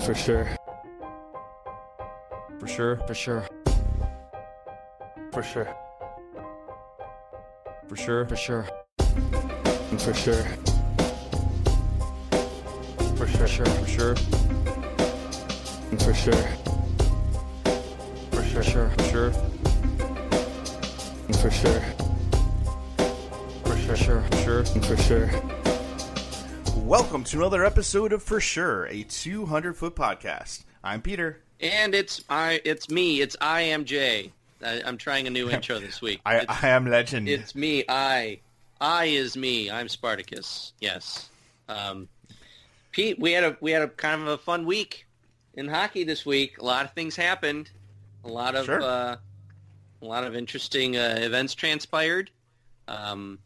For sure. For sure. For sure. For sure. For sure. For sure. For sure. For For sure. sure. For sure. For sure. For For sure. For sure. For sure. For For sure. sure. For sure. For sure. Welcome to another episode of For Sure, a 200 foot podcast. I'm Peter. And it's I. It's me. It's I am Jay. I, I'm trying a new intro this week. I, I am legend. it's me. I. I is me. I'm Spartacus. Yes. Um, Pete, we had a we had a kind of a fun week in hockey this week. A lot of things happened. A lot of Sure. uh, a lot of interesting uh, events transpired. Um,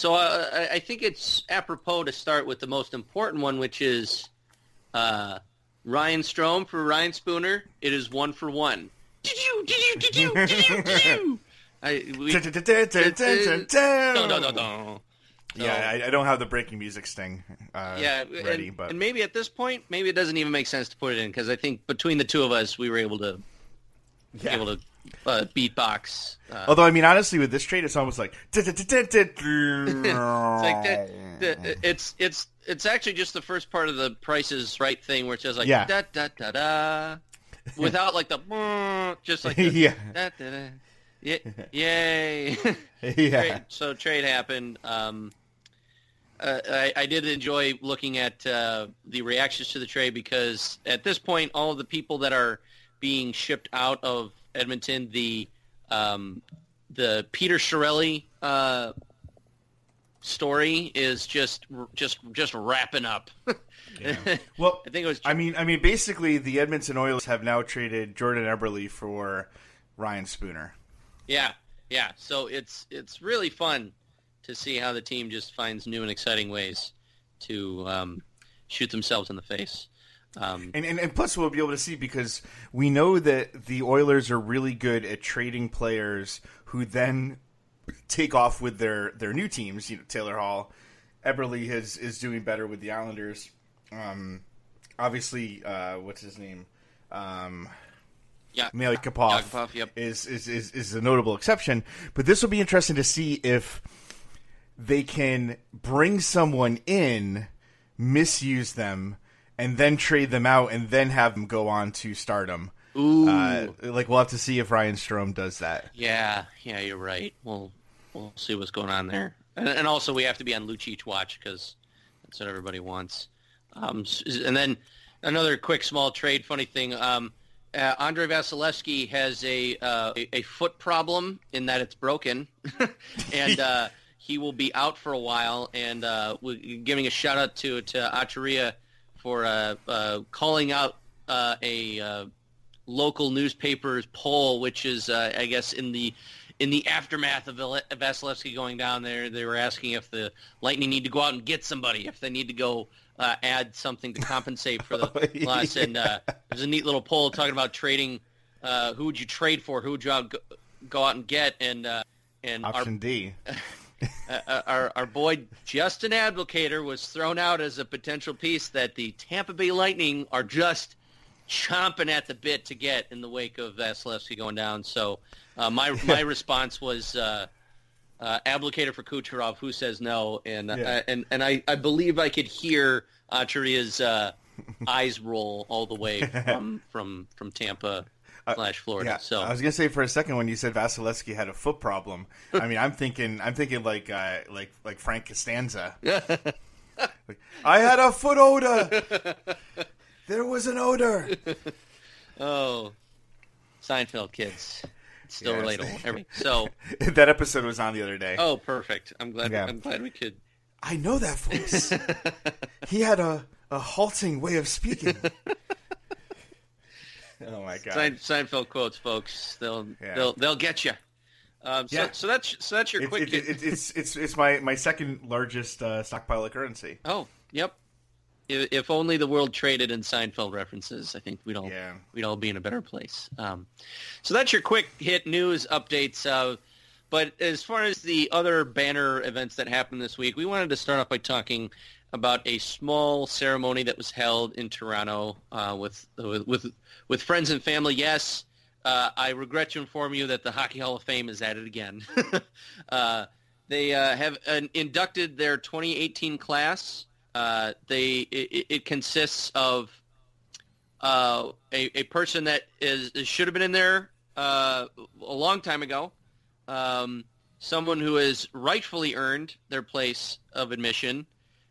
so uh, I, I think it's apropos to start with the most important one, which is uh, Ryan Strome for Ryan Spooner. It is one for one. Did you? Did you? Did you? Did you? Did you? I, we, Dun-dun-dun-dun-dun-dun. no, no, no, no. Yeah, I, I don't have the breaking music sting uh, Yeah, ready, and, but and maybe at this point, maybe it doesn't even make sense to put it in because I think between the two of us, we were able to yeah. able to uh, beatbox. Uh, Although, I mean, honestly, with this trade, it's almost like. it's like that, the- it's it's actually just the first part of the Prices Right thing where it's just like da da da da, without like the just like yeah. Yeah, yay. yeah. So trade happened. Um, uh, I, I did enjoy looking at uh, the reactions to the trade because at this point, all of the people that are being shipped out of Edmonton, the um, the Peter Chiarelli uh, story is just just just wrapping up. Well, I think it was. I mean, I mean, basically, the Edmonton Oilers have now traded Jordan Eberle for Ryan Spooner. Yeah, yeah. So it's it's really fun to see how the team just finds new and exciting ways to um, shoot themselves in the face. Um, And, and and plus we'll be able to see because we know that the Oilers are really good at trading players who then take off with their their new teams. You know, Taylor Hall, Eberle is is doing better with the Islanders. Um, obviously, uh, what's his name? Um, yeah, Yakupov Yakupov, yep. is, is, is, is a notable exception. But this will be interesting to see if they can bring someone in, misuse them, and then trade them out, and then have them go on to stardom. Ooh, Uh, like we'll have to see if Ryan Strome does that. yeah, yeah. You're right. We'll we'll see what's going on there, and, and also we have to be on Lucic watch because that's what everybody wants. Um, and then another quick small trade. Funny thing. Um, uh, Andrei Vasilevskiy has a, uh, a a foot problem in that it's broken, and uh, he will be out for a while. And uh, we're giving a shout out to to Acharia for uh, uh, calling out uh, a uh, local newspaper's poll, which is uh, I guess in the in the aftermath of Vasilevskiy going down there, they were asking if the Lightning need to go out and get somebody, if they need to go uh, add something to compensate for the Oh, loss. And uh, there's a neat little poll talking about trading. Uh, who would you trade for? Who would you out, go, go out and get? And uh, and our, Option D. uh, our our boy Justin Abdelkader was thrown out as a potential piece that the Tampa Bay Lightning are just chomping at the bit to get in the wake of Vasilevskiy going down. So uh, my my response was uh, uh, Abdelkader for Kucherov, who says no, and Yeah. uh, and and I, I believe I could hear Acharia's uh, eyes roll all the way from from from Tampa slash Florida. Uh, Yeah, so I was gonna say for a second when you said Vasilevskiy had a foot problem. I mean, I'm thinking, I'm thinking like, uh, like, like Frank Costanza. Like, I had a foot odor. There was an odor. oh, Seinfeld kids. It's still Yes. relatable. Every, so that episode was on the other day. Oh, perfect. I'm glad. Yeah. I'm glad we could. I know that voice. he had a, a halting way of speaking. oh my god! Sein, Seinfeld quotes, folks. They'll Yeah. they'll they'll get you. Um, so, Yeah. so that's so that's your It- quick. it- it- it's it's it's my my second largest uh, stockpile of currency. oh, yep. If, if only the world traded in Seinfeld references, I think we'd all Yeah. we'd all be in a better place. Um, so that's your quick hit news updates. Uh, but as far as the other banner events that happened this week, we wanted to start off by talking about a small ceremony that was held in Toronto uh, with, with with friends and family. Yes, uh, I regret to inform you that the Hockey Hall of Fame is at it again. uh, they uh, have inducted their 2018 class. Uh, they it, it, consists of uh, a, a person that is should have been in there a long time ago. Um, someone who has rightfully earned their place of admission,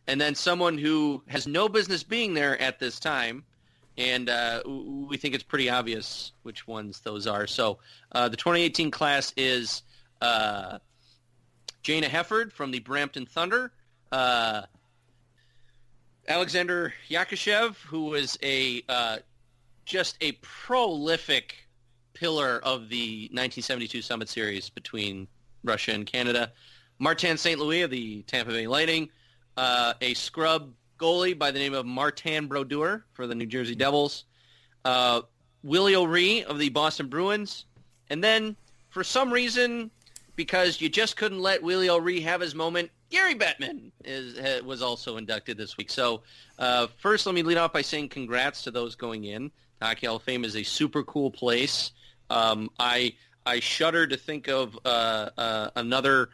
and then someone who has no business being there at this time. And uh, we think it's pretty obvious which ones those are. So uh, the 2018 class is uh, Jayna Hefford from the Brampton Thunder, uh, Alexander Yakushev, who was a uh, just a prolific pillar of the 1972 Summit Series between Russia and Canada. Martin St. Louis of the Tampa Bay Lightning, uh, a scrub goalie by the name of Martin Brodeur for the New Jersey Devils, uh, Willie O'Ree of the Boston Bruins, and then for some reason, because you just couldn't let Willie O'Ree have his moment, Gary Bettman is, was also inducted this week. So uh, first, let me lead off by saying congrats to those going in. The Hockey Hall of Fame is a super cool place. Um, I I shudder to think of uh, uh, another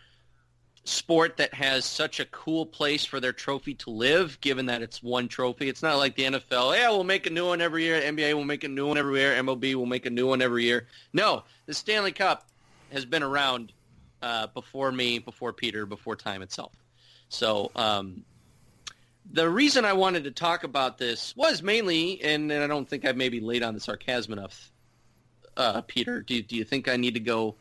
sport that has such a cool place for their trophy to live, given that it's one trophy. It's not like the NFL. Yeah, we'll make a new one every year. NBA will make a new one every year. MLB will make a new one every year. No, the Stanley Cup has been around uh, before me, before Peter, before time itself. So um, the reason I wanted to talk about this was mainly, and, and I don't think I've maybe laid on the sarcasm enough uh, Peter? Do do you think I need to go?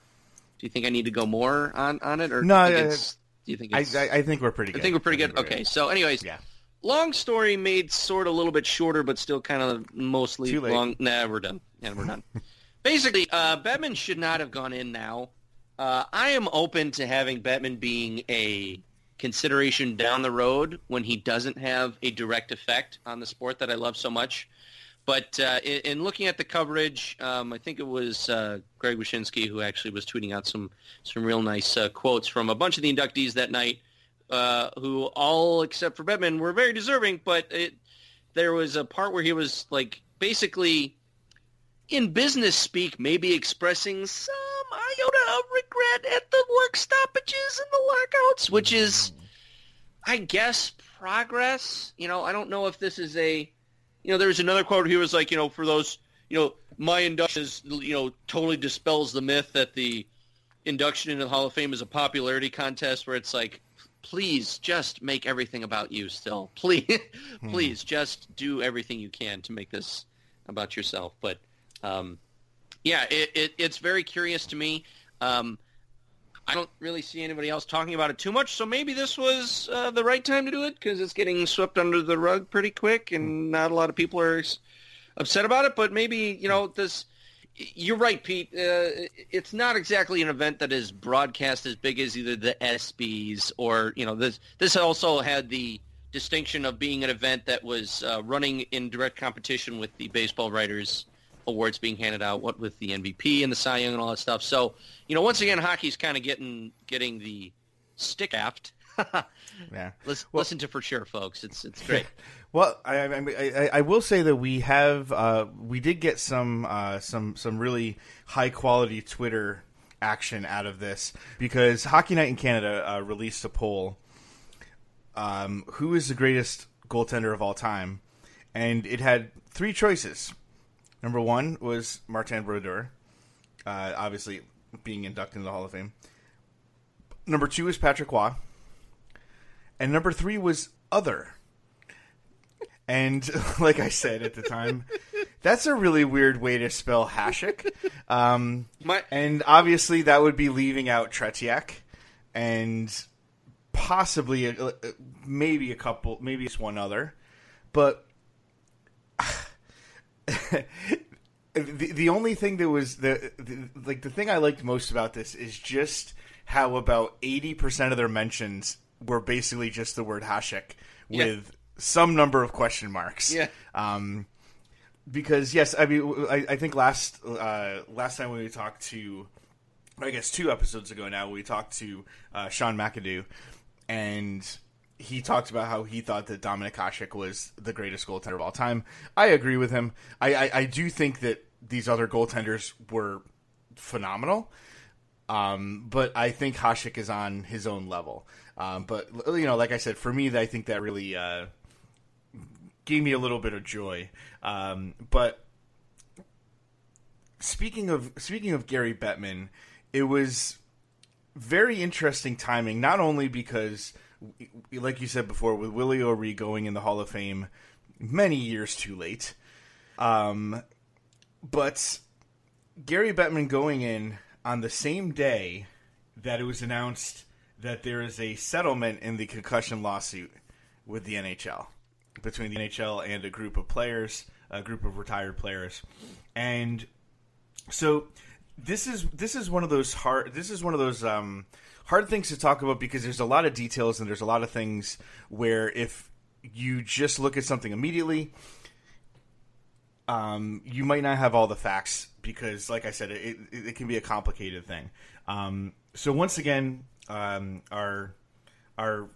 Do you think I need to go more on, on it, or no? Do you think, do you think I, I, think we're pretty. good. I think we're pretty good. we're Okay, so anyways, Yeah. long story made sort of a little bit shorter, but still kind of mostly long. Nah, we're done. Yeah, we're done. Basically, uh, Bettman should not have gone in now. Uh, I am open to having Bettman being a consideration down the road when he doesn't have a direct effect on the sport that I love so much. But uh, in, in looking at the coverage, um, I think it was uh, Greg Wyshynski who actually was tweeting out some some real nice uh, quotes from a bunch of the inductees that night, uh, who all except for Bettman were very deserving. But it, there was a part where he was like basically in business speak, maybe expressing some iota of regret at the work stoppages and the lockouts, which is, I guess, progress. You know, I don't know if this is a you know, there's another quote here was like, you know, for those, you know, my induction is, you know, totally dispels the myth that the induction into the Hall of Fame is a popularity contest where it's like, please just make everything about you still. Please, please just do everything you can to make this about yourself. But, um, yeah, it, it, it's very curious to me. Um, I don't really see anybody else talking about it too much, so maybe this was uh, the right time to do it because it's getting swept under the rug pretty quick, and not a lot of people are upset about it. But maybe you know this. You're right, Pete. Uh, it's not exactly an event that is broadcast as big as either the ESPYS or you know this. This also had the distinction of being an event that was uh, running in direct competition with the Baseball Writers Awards being handed out, what with the MVP and the Cy Young and all that stuff. So, you know, once again, hockey's kind of getting getting the stick aft. Yeah. listen, Well- listen to for sure, folks. It's it's great. Well, I, I, I, I will say that we have uh, we did get some uh, some some really high quality Twitter action out of this because Hockey Night in Canada uh, released a poll. Um, who is the greatest goaltender of all time? And it had three choices. Number one was Martin Brodeur, uh, obviously being inducted into the Hall of Fame. Number two is Patrick Roy. And number three was other. And like I said at the time, that's a really weird way to spell Hasek. Um, My and obviously that would be leaving out Tretiak and possibly a, maybe a couple, maybe it's one other. But the the only thing that was the, the like the thing I liked most about this is just how about eighty percent of their mentions were basically just the word Hasek Yeah. with some number of question marks. Yeah. Um, because yes, I mean, I, I think last uh, last time when we talked to, I guess two episodes ago now, we talked to uh, Sean McIndoe, and he talked about how he thought that Dominik Hasek was the greatest goaltender of all time. I agree with him. I, I, I do think that these other goaltenders were phenomenal. Um, but I think Hasek is on his own level. Um, but you know, like I said, for me, I think that really uh, gave me a little bit of joy. Um, but speaking of speaking of Gary Bettman, it was very interesting timing. Not only because, like you said before, with Willie O'Ree going in the Hall of Fame many years too late, um, but Gary Bettman going in on the same day that it was announced that there is a settlement in the concussion lawsuit with the NHL between the NHL and a group of players, a group of retired players, and so this is this is one of those hard this is one of those um, hard things to talk about because there's a lot of details and there's a lot of things where if you just look at something immediately um, you might not have all the facts because like i said it, it, it can be a complicated thing. Um, so once again um, our our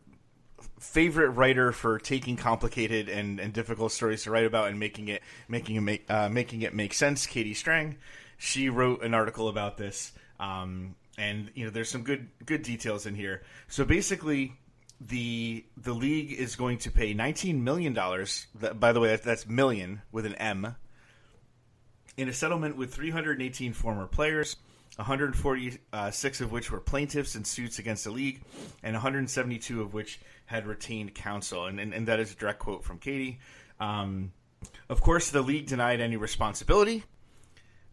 favorite writer for taking complicated and, and difficult stories to write about and making it making it make uh, making it make sense katie strang she wrote an article about this, um, and you know there's some good good details in here. So basically, the the league is going to pay 19 million dollars. By the way, that's million with an M. In a settlement with 318 former players, 146 of which were plaintiffs in suits against the league, and 172 of which had retained counsel. And, and, and that is a direct quote from Katie. Um, of course, the league denied any responsibility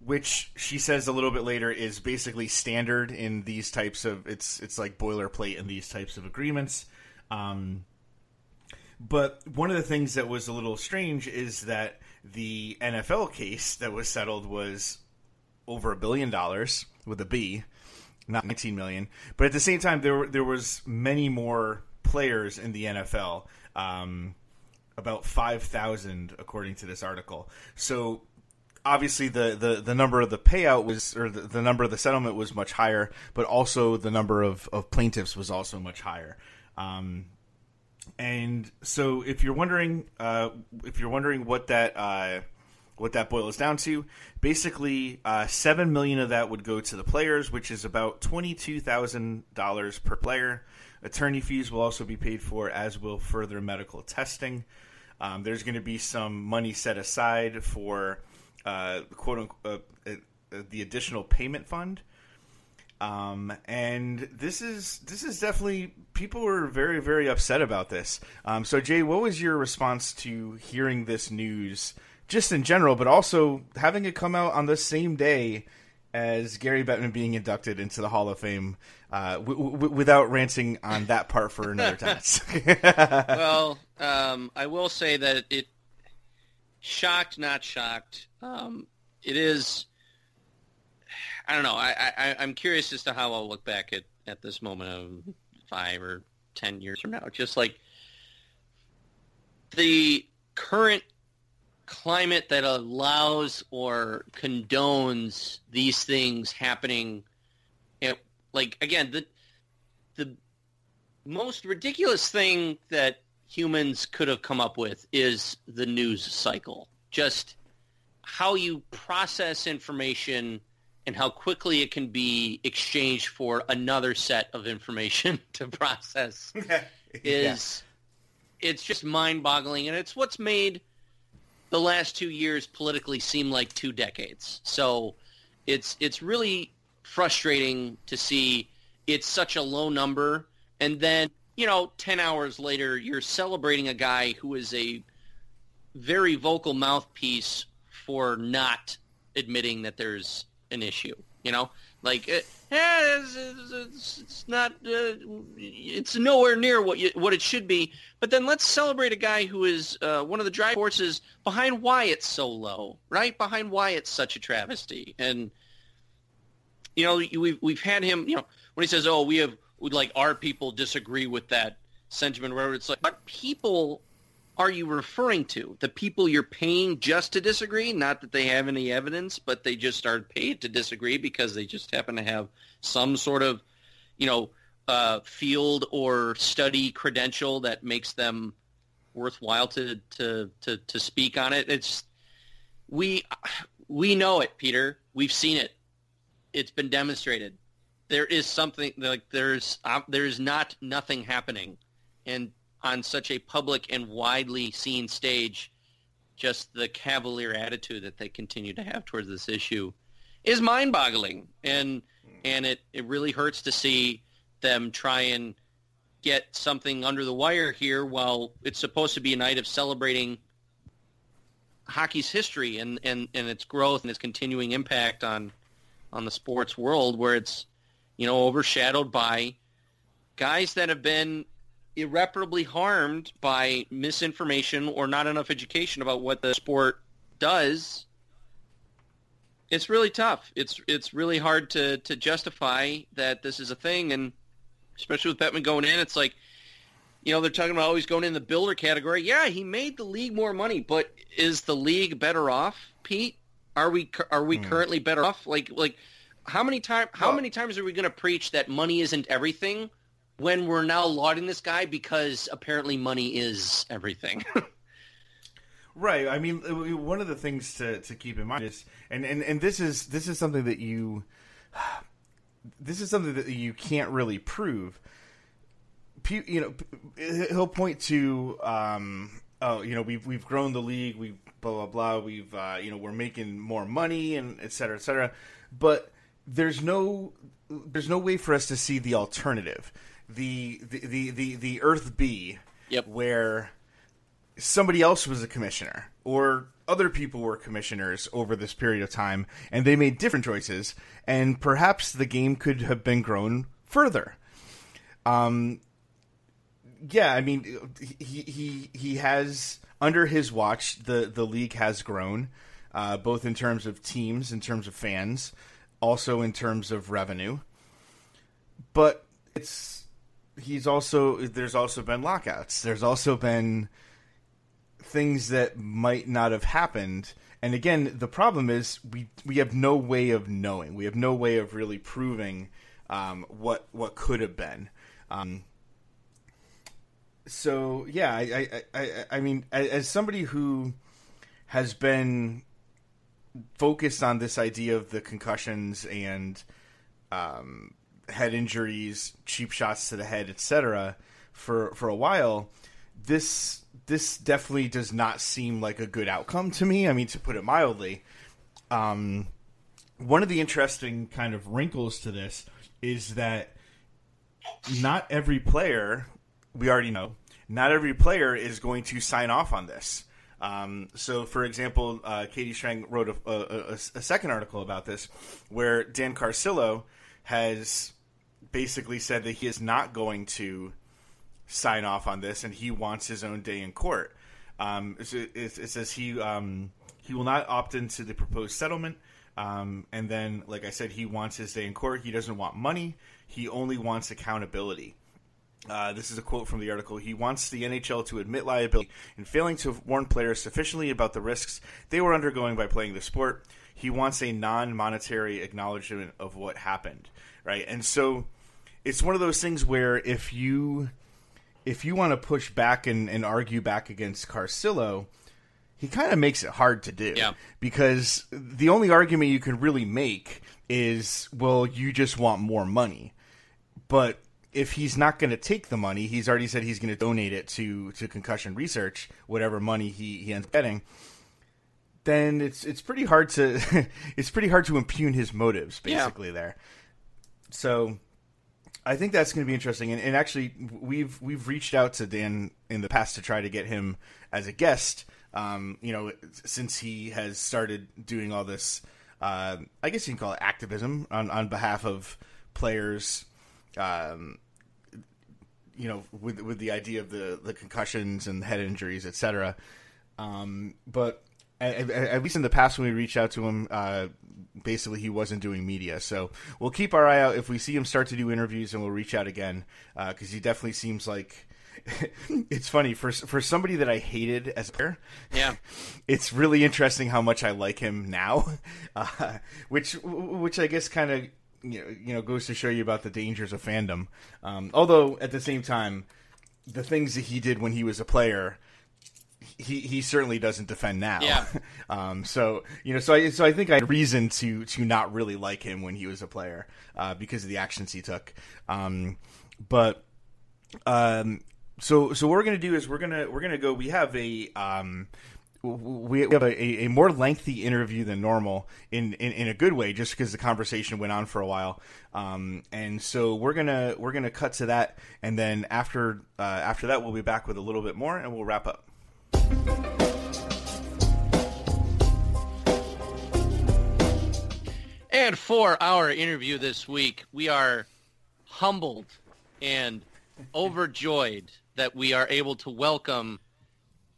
which she says a little bit later is basically standard in these types of it's it's like boilerplate in these types of agreements. Um, but one of the things that was a little strange is that the NFL case that was settled was over a billion dollars with a B, not 19 million. But at the same time, there there was many more players in the NFL, um, about 5,000 according to this article. So obviously the, the, the number of the payout was or the, the, number of the settlement was much higher, but also the number of, of plaintiffs was also much higher. Um, and so if you're wondering uh, if you're wondering what that uh, what that boils down to, basically uh, seven million of that would go to the players, which is about twenty two thousand dollars per player. Attorney fees will also be paid for, as will further medical testing. Um, there's going to be some money set aside for uh, quote unquote uh, uh, the additional payment fund. Um, and this is this is definitely people were very very upset about this. Um, so Jay, what was your response to hearing this news, just in general, but also having it come out on the same day as Gary Bettman being inducted into the Hall of Fame, uh, w- w- without ranting on that part for another time? well, um, I will say that it shocked, not shocked. Um, it is. I don't know. I, I I'm curious as to how I'll look back at at this moment of five or ten years from now. Just like the current climate that allows or condones these things happening. You know, like again, the the most ridiculous thing that humans could have come up with is the news cycle. Just how you process information and how quickly it can be exchanged for another set of information to process is yeah. it's just mind-boggling and it's what's made the last 2 years politically seem like 2 decades. So it's it's really frustrating to see it's such a low number and then you know, 10 hours later, you're celebrating a guy who is a very vocal mouthpiece for not admitting that there's an issue. You know, like, it's, it's, it's not, uh, it's nowhere near what you, what it should be. But then let's celebrate a guy who is uh, one of the driving forces behind why it's so low, right? Behind why it's such a travesty. And you know, we've we've had him. You know, when he says, "Oh, we have like our people disagree with that sentiment whatever it's like what people are you referring to the people you're paying just to disagree not that they have any evidence but they just are paid to disagree because they just happen to have some sort of you know uh, field or study credential that makes them worthwhile to to to, to speak on it. It's we we know it, Peter. We've seen it. It's been demonstrated. There is something like there's uh, there's not nothing happening, and on such a public and widely seen stage, just the cavalier attitude that they continue to have towards this issue is mind-boggling, and and it it really hurts to see them try and get something under the wire here while it's supposed to be a night of celebrating hockey's history and, and, and its growth and its continuing impact on on the sports world where it's you know overshadowed by guys that have been irreparably harmed by misinformation or not enough education about what the sport does it's really tough it's it's really hard to to justify that this is a thing and especially with Bettman going in it's like you know, they're talking about always going in the builder category. Yeah, he made the league more money, but is the league better off, Pete? Are we are we mm. currently better off? Like like how many time how well, many times are we going to preach that money isn't everything when we're now lauding this guy because apparently money is everything? right. I mean, one of the things to to keep in mind is and and and this is this is something that you this is something that you can't really prove you know, he'll point to, um, oh, you know, we've we've grown the league, we blah blah blah, we've uh, you know, we're making more money and et cetera, et cetera. But there's no there's no way for us to see the alternative, the the the the, the Earth B, yep. where somebody else was a commissioner or other people were commissioners over this period of time and they made different choices and perhaps the game could have been grown further. Um, yeah, I mean, he he he has under his watch the the league has grown, uh, both in terms of teams, in terms of fans, also in terms of revenue. But it's he's also there's also been lockouts. There's also been things that might not have happened. And again, the problem is we we have no way of knowing. We have no way of really proving um, what what could have been. Um, so yeah, I, I, I, I mean, as somebody who has been focused on this idea of the concussions and um, head injuries, cheap shots to the head, etc., for for a while, this this definitely does not seem like a good outcome to me. I mean, to put it mildly. Um, one of the interesting kind of wrinkles to this is that not every player we already know not every player is going to sign off on this. Um, so, for example, uh, Katie Strang wrote a, a, a, second article about this where Dan Carcillo has basically said that he is not going to sign off on this and he wants his own day in court. Um, it, it, it, says he um, he will not opt into the proposed settlement. Um, and then, like I said, he wants his day in court. He doesn't want money. He only wants accountability. Uh, this is a quote from the article. He wants the NHL to admit liability in failing to warn players sufficiently about the risks they were undergoing by playing the sport. He wants a non-monetary acknowledgement of what happened, right? And so it's one of those things where if you if you want to push back and, and argue back against Carcillo, he kind of makes it hard to do. Yeah. Because the only argument you can really make is, well, you just want more money. But if he's not going to take the money, he's already said he's going to donate it to to concussion research, whatever money he, he ends up getting. Then it's it's pretty hard to it's pretty hard to impugn his motives basically yeah. there. So I think that's going to be interesting. And, and, actually, we've we've reached out to Dan in the past to try to get him as a guest. Um, you know, since he has started doing all this, uh, I guess you can call it activism on on behalf of players. Um, you know, with with the idea of the the concussions and head injuries, etc. Um, but at, at, least in the past, when we reached out to him, uh, basically he wasn't doing media. So we'll keep our eye out if we see him start to do interviews, and we'll reach out again because uh, he definitely seems like. it's funny for for somebody that I hated as a player. Yeah, it's really interesting how much I like him now, uh, which which I guess kind of you know, you know goes to show you about the dangers of fandom. Um, although at the same time, the things that he did when he was a player. He, he certainly doesn't defend now. Yeah. um, so you know, so I so I think I had reason to to not really like him when he was a player uh, because of the actions he took. Um, but um, so so what we're gonna do is we're gonna we're gonna go. We have a um, we have a, a, more lengthy interview than normal in, in, in a good way, just because the conversation went on for a while. Um, and so we're gonna we're gonna cut to that, and then after uh, after that, we'll be back with a little bit more, and we'll wrap up. And for our interview this week, we are humbled and overjoyed that we are able to welcome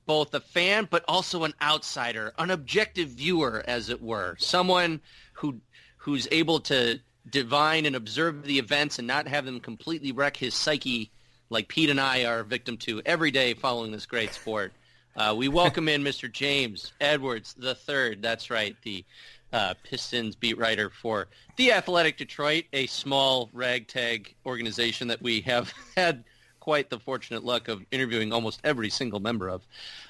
both a fan but also an outsider, an objective viewer, as it were, someone who who's able to divine and observe the events and not have them completely wreck his psyche like Pete and I are victim to every day following this great sport. Uh, we welcome in Mr. James Edwards the third. That's right, the uh, Pistons beat writer for the Athletic Detroit, a small ragtag organization that we have had quite the fortunate luck of interviewing almost every single member of.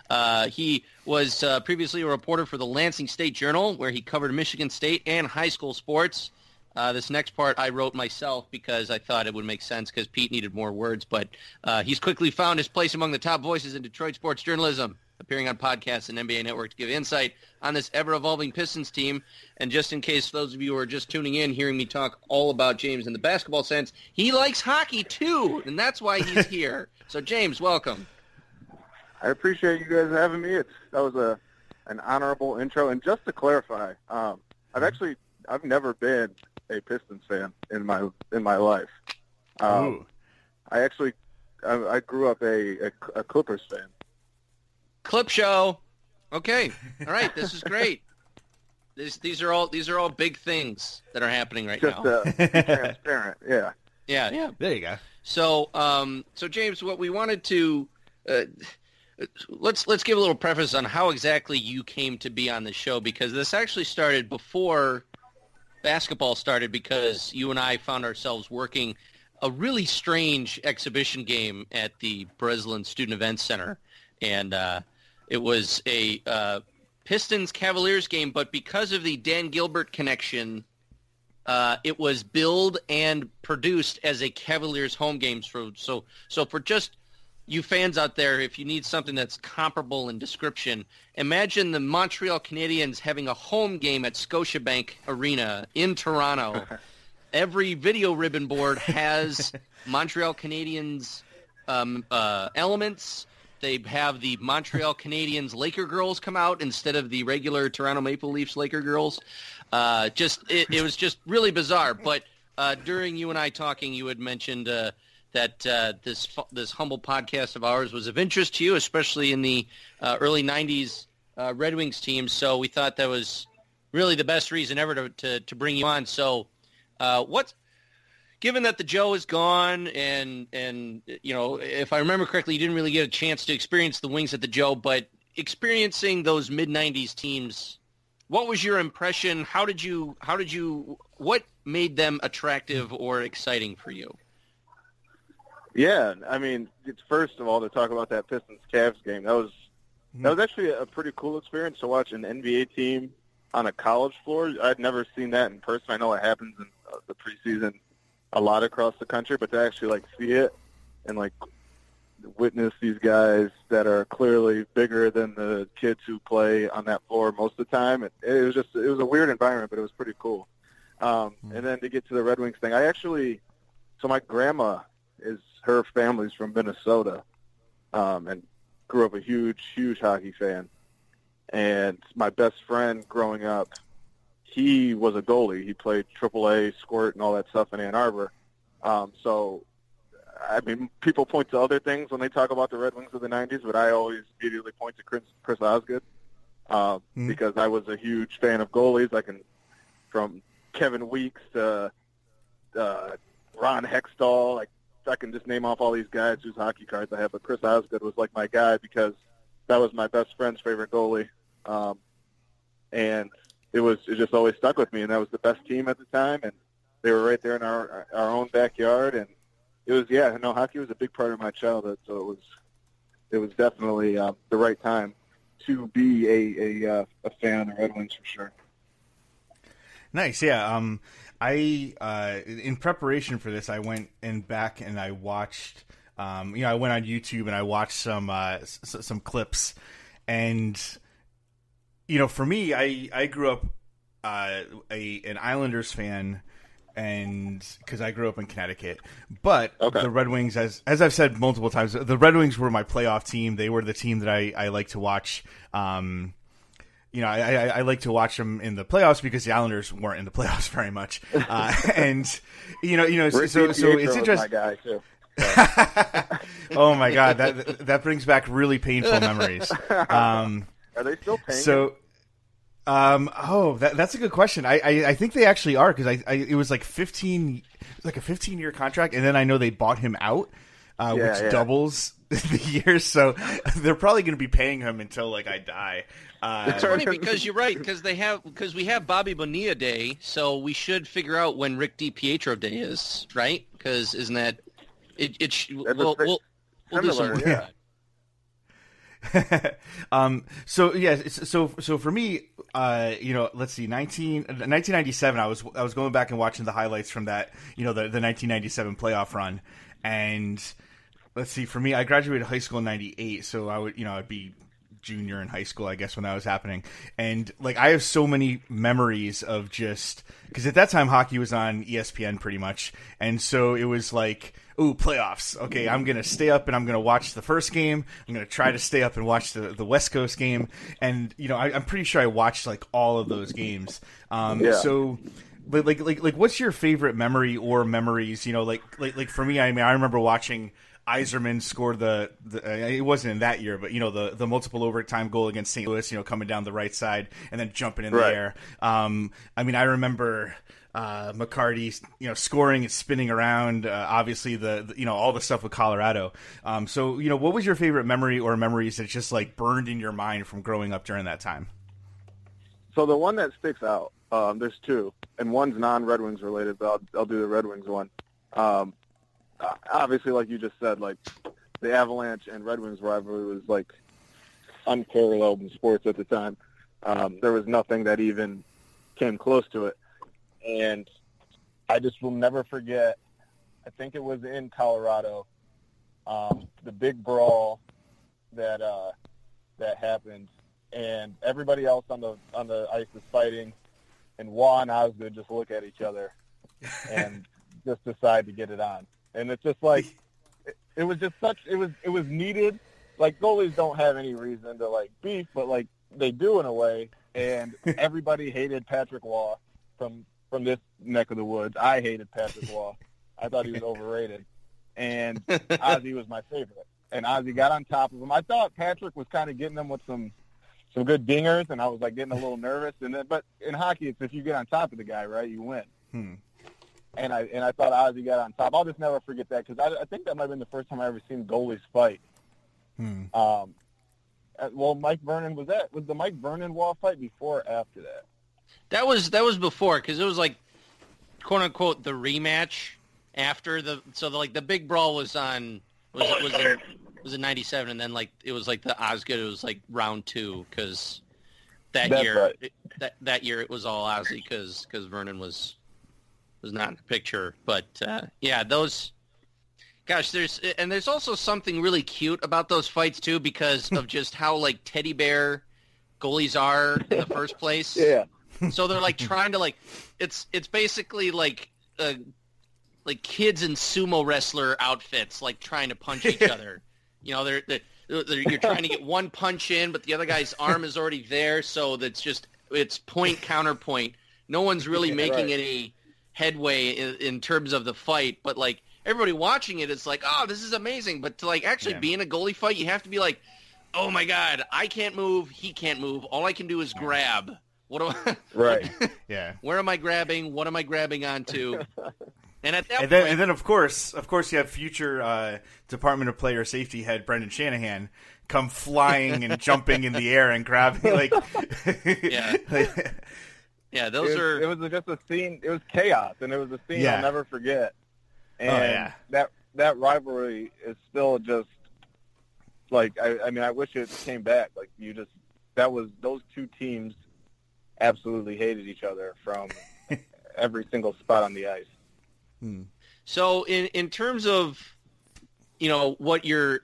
Uh, he was uh, previously a reporter for the Lansing State Journal, where he covered Michigan State and high school sports. Uh, this next part I wrote myself because I thought it would make sense because Pete needed more words, but uh, he's quickly found his place among the top voices in Detroit sports journalism appearing on podcasts and NBA Network to give insight on this ever-evolving Pistons team. And just in case those of you who are just tuning in, hearing me talk all about James in the basketball sense, he likes hockey too, and that's why he's here. so, James, welcome. I appreciate you guys having me. It's that was a an honorable intro. And just to clarify, um, I've actually I've never been a Pistons fan in my in my life. Um, I actually I, I grew up a, a, a Clippers fan. Clip show. Okay. All right. This is great. These these are all these are all big things that are happening right Just now. uh, transparent, yeah. Yeah, yeah. There you go. So, um, so James, what we wanted to uh, let's let's give a little preface on how exactly you came to be on the show because this actually started before basketball started because you and I found ourselves working a really strange exhibition game at the Breslin Student Events Center, and uh, it was a uh, Pistons Cavaliers game, but because of the Dan Gilbert connection, uh, it was billed and produced as a Cavaliers home games for so so for just you fans out there, if you need something that's comparable in description, imagine the Montreal Canadiens having a home game at Scotiabank Arena in Toronto. Every video ribbon board has Montreal Canadiens um, uh, elements. They have the Montreal Canadiens Laker girls come out instead of the regular Toronto Maple Leafs Laker girls. Uh, just it, it, was just really bizarre. But uh, during you and I talking, you had mentioned uh, that uh, this this humble podcast of ours was of interest to you, especially in the uh, early '90s uh, Red Wings team. So we thought that was really the best reason ever to to, to bring you on. So, uh, what, given that the Joe is gone, and and you know, if I remember correctly, you didn't really get a chance to experience the Wings at the Joe, but experiencing those mid '90s teams. What was your impression? How did you? How did you? What made them attractive or exciting for you? Yeah, I mean, it's first of all to talk about that Pistons Cavs game. That was that was actually a pretty cool experience to watch an NBA team on a college floor. I'd never seen that in person. I know it happens in uh, the preseason a lot across the country, but to actually like see it and like witness these guys that are clearly bigger than the kids who play on that floor most of the time, it, it was just it was a weird environment, but it was pretty cool. Um, and then to get to the Red Wings thing, I actually so my grandma is her family's from Minnesota, um, and grew up a huge, huge hockey fan. And my best friend growing up, he was a goalie. He played AAA, squirt, and all that stuff in Ann Arbor. Um, so, I mean, people point to other things when they talk about the Red Wings of the '90s, but I always immediately point to Chris, Chris Osgood uh, mm-hmm. because I was a huge fan of goalies. I can, from Kevin Weeks to uh, Ron Hextall, like I can just name off all these guys whose hockey cards I have, but Chris Osgood was like my guy because that was my best friend's favorite goalie, um, and it was it just always stuck with me. And that was the best team at the time, and they were right there in our our own backyard, and it was yeah. No, hockey was a big part of my childhood, so it was it was definitely uh, the right time to be a a, uh, a fan of the Red Wings for sure. Nice, yeah. Um, I uh, in preparation for this, I went and back and I watched. Um, you know, I went on YouTube and I watched some uh, s- some clips, and you know, for me, I I grew up uh, a an Islanders fan, and because I grew up in Connecticut, but Okay. the Red Wings, as as I've said multiple times, the Red Wings were my playoff team. They were the team that I I like to watch. Um, you know, I, I, I like to watch them in the playoffs because the Islanders weren't in the playoffs very much, uh, and you know, you know, so Rick so, so it's interesting. My oh my god, that that brings back really painful memories. Um, Are they still paying? him? so, um, oh, that, that's a good question. I, I, I think they actually are because I, I, it was like fifteen, like a fifteen year contract, and then I know they bought him out, uh, Yeah, which yeah. doubles the years. So they're probably going to be paying him until like I die. Uh, It's funny because you're right because they have because we have Bobby Bonilla Day, so we should figure out when Rick DiPietro Day is, right? Because isn't that it? It sh- we'll, we'll, we'll do some similar, yeah. um, so yeah, so so for me, uh, you know, let's see, 19, 1997, I was I was going back and watching the highlights from that, you know, the the 1997 playoff run, and let's see, for me, I graduated high school in '98, so I would, you know, I'd be junior in high school, I guess, when that was happening, and like I have so many memories of just because at that time hockey was on ESPN pretty much, and so it was like. Ooh, playoffs. Okay, I'm gonna stay up and I'm gonna watch the first game. I'm gonna try to stay up and watch the, the West Coast game, and you know I, I'm pretty sure I watched like all of those games. Um, Yeah. So, but like like like, what's your favorite memory or memories? You know, like like like for me, I mean, I remember watching Yzerman score the, the uh, it wasn't in that year, but you know the the multiple overtime goal against St. Louis. You know, coming down the right side and then jumping in the Right. air. Um, I mean, I remember uh, McCarty, you know, scoring and spinning around. Uh, obviously, the, the you know all the stuff with Colorado. Um, so you know, what was your favorite memory or memories that just like burned in your mind from growing up during that time? So the one that sticks out, um, there's two, and one's non-Red Wings related, but I'll, I'll do the Red Wings one. Um, uh, obviously, like you just said, like the Avalanche and Red Wings rivalry was like unparalleled in sports at the time. Um, there was nothing that even came close to it, and I just will never forget. I think it was in Colorado, um, the big brawl that uh, that happened and everybody else on the on the ice is fighting, and Roy and Osgood just look at each other and just decide to get it on. And it's just like it, it was just such it was it was needed. Like goalies don't have any reason to like beef, but like they do in a way. And everybody hated Patrick Roy from from this neck of the woods. I hated Patrick Roy. I thought he was overrated, and Ozzy was my favorite. And Ozzy got on top of him. I thought Patrick was kind of getting him with some some good dingers, and I was like getting a little nervous. And then, but in hockey, it's if you get on top of the guy, right, you win. Hmm. And I and I thought Ozzy got on top. I'll just never forget that because I, I think that might have been the first time I ever seen goalies fight. Hmm. Um, well, Mike Vernon was that was the Mike Vernon Roy fight before or after that? That was that was before because it was like quote unquote the rematch after the so the, like the big brawl was on was was in was in '97 and then like it was like the Osgood it was like round two because that That's year right. it- that that year it was all Ozzy because because Vernon was was not in the picture. But uh, yeah those gosh there's and there's also something really cute about those fights too because of just how like teddy bear goalies are in the first place. Yeah, so they're like trying to like it's it's basically like uh, like kids in sumo wrestler outfits like trying to punch each other. You know, they're, they're, they're you're trying to get one punch in, but the other guy's arm is already there, so that's just it's point counterpoint. No one's really Yeah, making right. any headway in, in terms of the fight, but like everybody watching it is like, oh, this is amazing. But to like actually Yeah. be in a goalie fight, you have to be like, oh my god, I can't move, he can't move. All I can do is grab. What do I? right. Yeah. Where am I grabbing? What am I grabbing onto? And at that And then, point, and then, of course, of course, you have future uh, Department of Player Safety head Brendan Shanahan come flying and jumping in the air and grabbing like, Yeah. like- Yeah, those it, are. It was just a scene. It was chaos, and it was a scene Yeah. I'll never forget. And Oh, yeah. that that rivalry is still just like I, I mean I wish it came back. Like you just that was those two teams absolutely hated each other from every single spot on the ice. So in in terms of you know what you're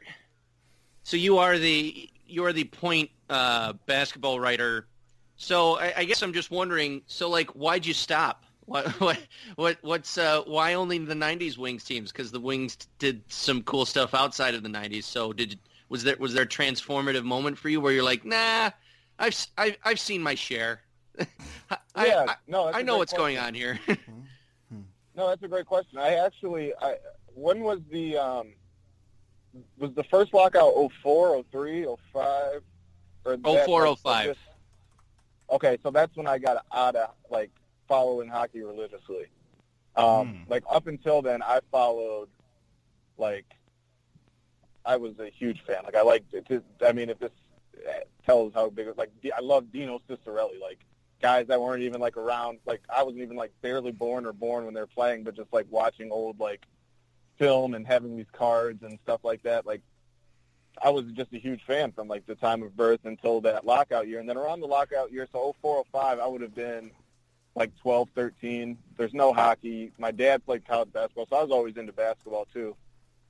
so you are the you are the point uh, basketball writer. So I, I guess I'm just wondering. So like, why'd you stop? What what what what's uh, why only the '90s Wings teams? Because the Wings did some cool stuff outside of the '90s. So did was there was there a transformative moment for you where you're like, nah, I've s- I've, I've seen my share. I, yeah, I, no, that's I a know great what's going on here. No, that's a great question. I actually, I when was the um, was the first lockout 04, 03, 05? Or that, 04, 05. just- Okay, so that's when I got out of like following hockey religiously. Um, Hmm. Like up until then, I followed like I was a huge fan. Like I liked it. to- I mean, if this eh, tells how big, it was like I love Dino Ciccarelli. Like guys that weren't even like around. Like I wasn't even like barely born or born when they're playing, but just like watching old like film and having these cards and stuff like that. Like I was just a huge fan from like the time of birth until that lockout year. And then around the lockout year, so 04, 05, I would have been like 12, 13. There's no hockey. My dad played college basketball, so I was always into basketball too.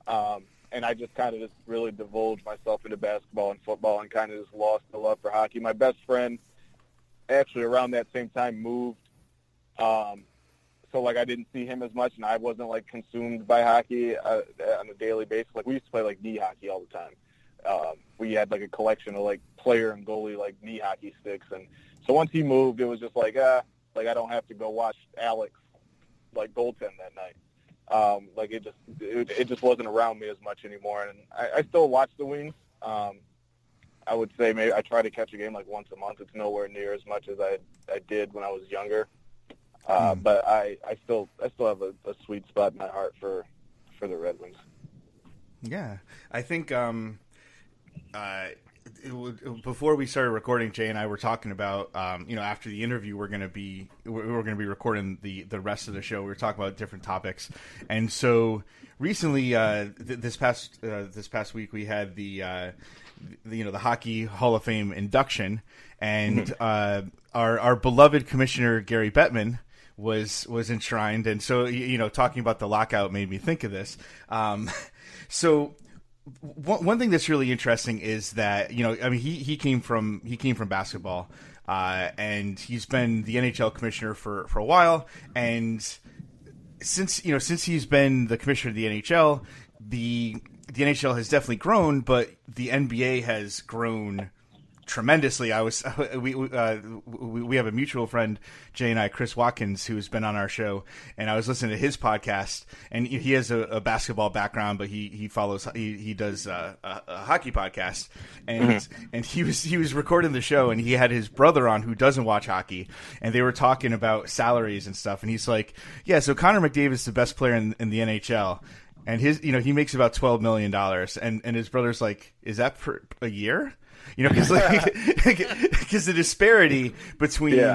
Um, and I just kind of just really divulged myself into basketball and football and kind of just lost the love for hockey. My best friend actually around that same time moved. Um, so like I didn't see him as much and I wasn't like consumed by hockey uh, on a daily basis. Like we used to play like knee hockey all the time. Um, we had like a collection of like player and goalie like knee hockey sticks. And so once he moved, it was just like, ah, like I don't have to go watch Alex like goaltend that night. Um, like it just it, it just wasn't around me as much anymore. And I, I still watch the Wings. Um, I would say maybe I try to catch a game like once a month. It's nowhere near as much as I I did when I was younger. Uh, But I, I still I still have a, a sweet spot in my heart for for the Red Wings. Yeah, I think um, uh, it, would- before we started recording, Jay and I were talking about um, you know after the interview we're gonna be we're, we're gonna be recording the the rest of the show. We were talking about different topics, and so recently uh, th- this past uh, this past week we had the, uh, the you know the hockey Hall of Fame induction, and uh, our our beloved commissioner Gary Bettman was was enshrined, and so you know talking about the lockout made me think of this. Um, so one, one thing that's really interesting is that you know I mean he, he came from he came from basketball uh, and he's been the NHL commissioner for, for a while. And since you know since he's been the commissioner of the NHL the the NHL has definitely grown but the NBA has grown tremendously. I was we uh, we we have a mutual friend Jay and I, Chris Watkins, who's been on our show, and I was listening to his podcast, and he has a, a basketball background, but he he follows he he does uh, a, a hockey podcast, and and he was he was recording the show, and he had his brother on who doesn't watch hockey, and they were talking about salaries and stuff, and he's like, yeah, so Connor McDavid is the best player in, in the NHL. And his, you know, he makes about twelve million dollars, and and his brother's like, "Is that per a year?" You know, because like, because the disparity between Yeah.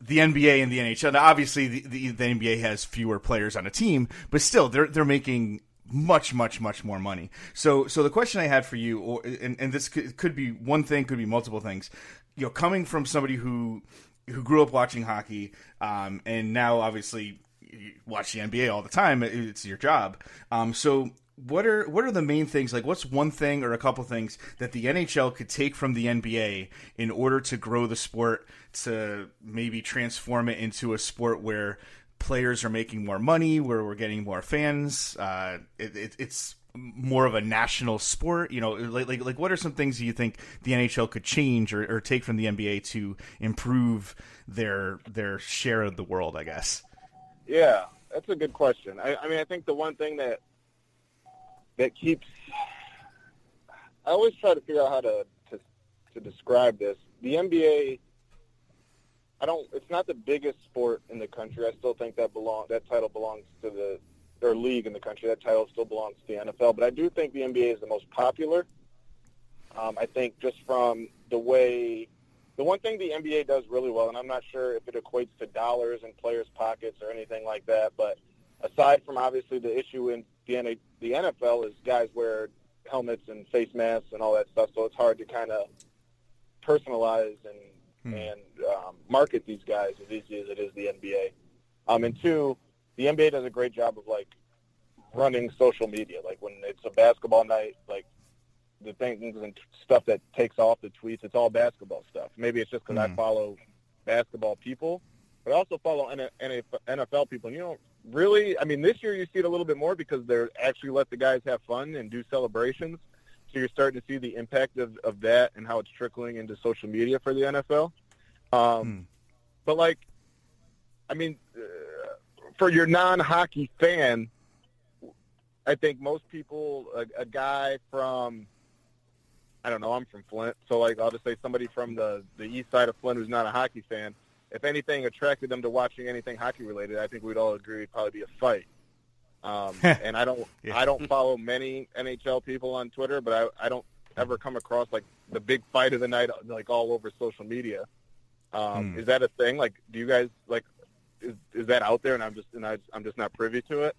the NBA and the NHL. Now, obviously, the, the the NBA has fewer players on a team, but still, they're they're making much, much, much more money. So, so the question I had for you, or, and, and this could, could be one thing, could be multiple things. You know, coming from somebody who who grew up watching hockey, um, and now obviously you watch the NBA all the time. It's your job. Um, so what are what are the main things? Like, what's one thing or a couple things that the NHL could take from the NBA in order to grow the sport to maybe transform it into a sport where players are making more money, where we're getting more fans. Uh, it, it, it's more of a national sport. You know, like, like like what are some things you think the NHL could change or, or take from the NBA to improve their their share of the world? I guess. Yeah, that's a good question. I, I mean, I think the one thing that that keeps I always try to figure out how to, to to describe this. The NBA I don't it's not the biggest sport in the country. I still think that belong that title belongs to the or league in the country. That title still belongs to the NFL, but I do think the NBA is the most popular. Um, I think just from the way the one thing the NBA does really well, and I'm not sure if it equates to dollars in players' pockets or anything like that, but aside from obviously the issue in the, the NFL is guys wear helmets and face masks and all that stuff, so it's hard to kind of personalize and Hmm. and um, market these guys as easy as it is the NBA. Um, and two, the NBA does a great job of like running social media. Like when it's a basketball night, like the things and stuff that takes off the tweets, it's all basketball stuff. Maybe it's just because I Mhm. follow basketball people, but I also follow NFL people. And you know, really, I mean, this year you see it a little bit more because they're actually let the guys have fun and do celebrations. So you're starting to see the impact of, of that and how it's trickling into social media for the NFL. Um, Hmm. But like, I mean, uh, for your non-hockey fan, I think most people, a, a guy from, I don't know, I'm from Flint, so like I'll just say somebody from the the east side of Flint who's not a hockey fan. If anything attracted them to watching anything hockey related, I think we'd all agree it'd probably be a fight. Um, and I don't, Yeah. I don't follow many NHL people on Twitter, but I, I don't ever come across like the big fight of the night, like all over social media. Um, Hmm. Is that a thing? Like, do you guys like? Is is that out there? And I'm just and I, I'm just not privy to it.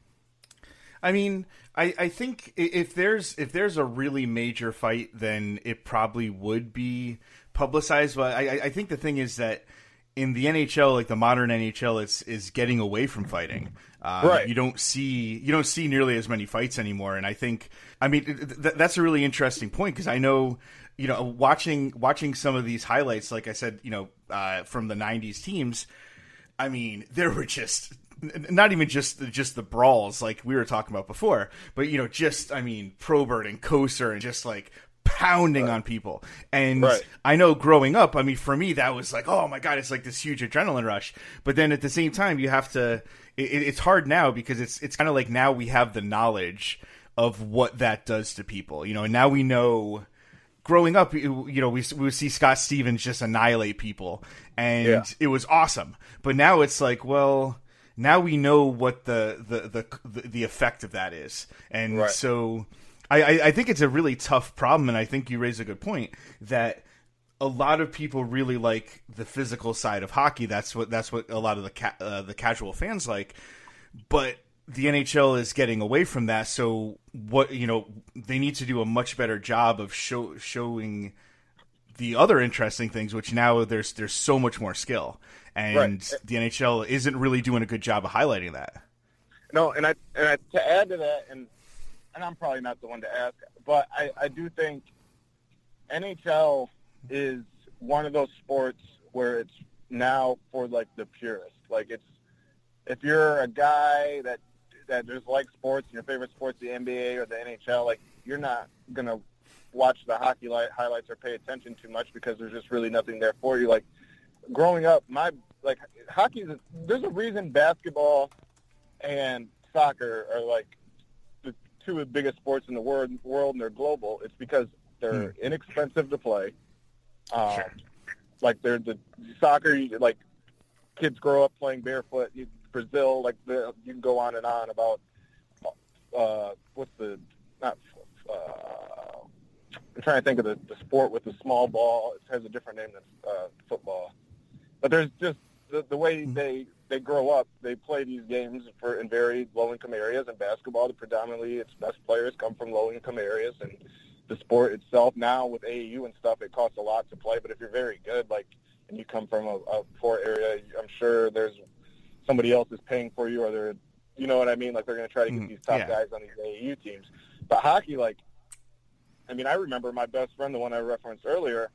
I mean, I, I think if there's if there's a really major fight, then it probably would be publicized. But I, I- think the thing is that in the NHL, like the modern NHL, it's is getting away from fighting. Um, Right. You don't see you don't see nearly as many fights anymore, and I think I mean th- th- that's a really interesting point because I know you know watching watching some of these highlights, like I said, you know, uh, from the '90s teams. I mean, there were just not even just the, just the brawls like we were talking about before, but you know, just I mean, Probert and Kocur and just like pounding on people. And Right. I know growing up, I mean, for me, that was like, oh my god, it's like this huge adrenaline rush. But then at the same time, you have to. It, it- it's hard now because it's it's kind of like now we have the knowledge of what that does to people, you know, and now we know growing up, you you know, we, we would see Scott Stevens just annihilate people, and Yeah. it was awesome. But now it's like, well, now we know what the the the the, effect of that is, and Right. so I, I I think it's a really tough problem, and I think you raise a good point that a lot of people really like the physical side of hockey. That's what that's what a lot of the ca- uh, the casual fans like, but the NHL is getting away from that. So what you know, they need to do a much better job of show, showing the other interesting things. Which now there's there's so much more skill, and Right. the NHL isn't really doing a good job of highlighting that. No, and I and I, to add to that, and and I'm probably not the one to ask, but I, I do think NHL is one of those sports where it's now for like the purist. Like it's if you're a guy that that just likes sports, and your favorite sports the NBA or the NHL, like you're not gonna watch the hockey light highlights or pay attention too much because there's just really nothing there for you. Like growing up, my like hockey. There's a reason basketball and soccer are like the two of the biggest sports in the world, world and they're global. It's because they're inexpensive to play. Um, Sure. Like they're the soccer, like kids grow up playing barefoot. You, Brazil, like the, you can go on and on about uh, what's the not. Uh, I'm trying to think of the, the sport with the small ball. It has a different name than uh, football. But there's just the, the way they they grow up. They play these games for in very low income areas. And basketball, the predominantly its best players come from low income areas. And the sport itself now with AAU and stuff, it costs a lot to play. But if you're very good, like and you come from a, a poor area, I'm sure there's somebody else is paying for you, or they're you know what I mean. Like they're going to try to get Mhm, these top yeah. guys on these AAU teams. But hockey, like I mean, I remember my best friend, the one I referenced earlier.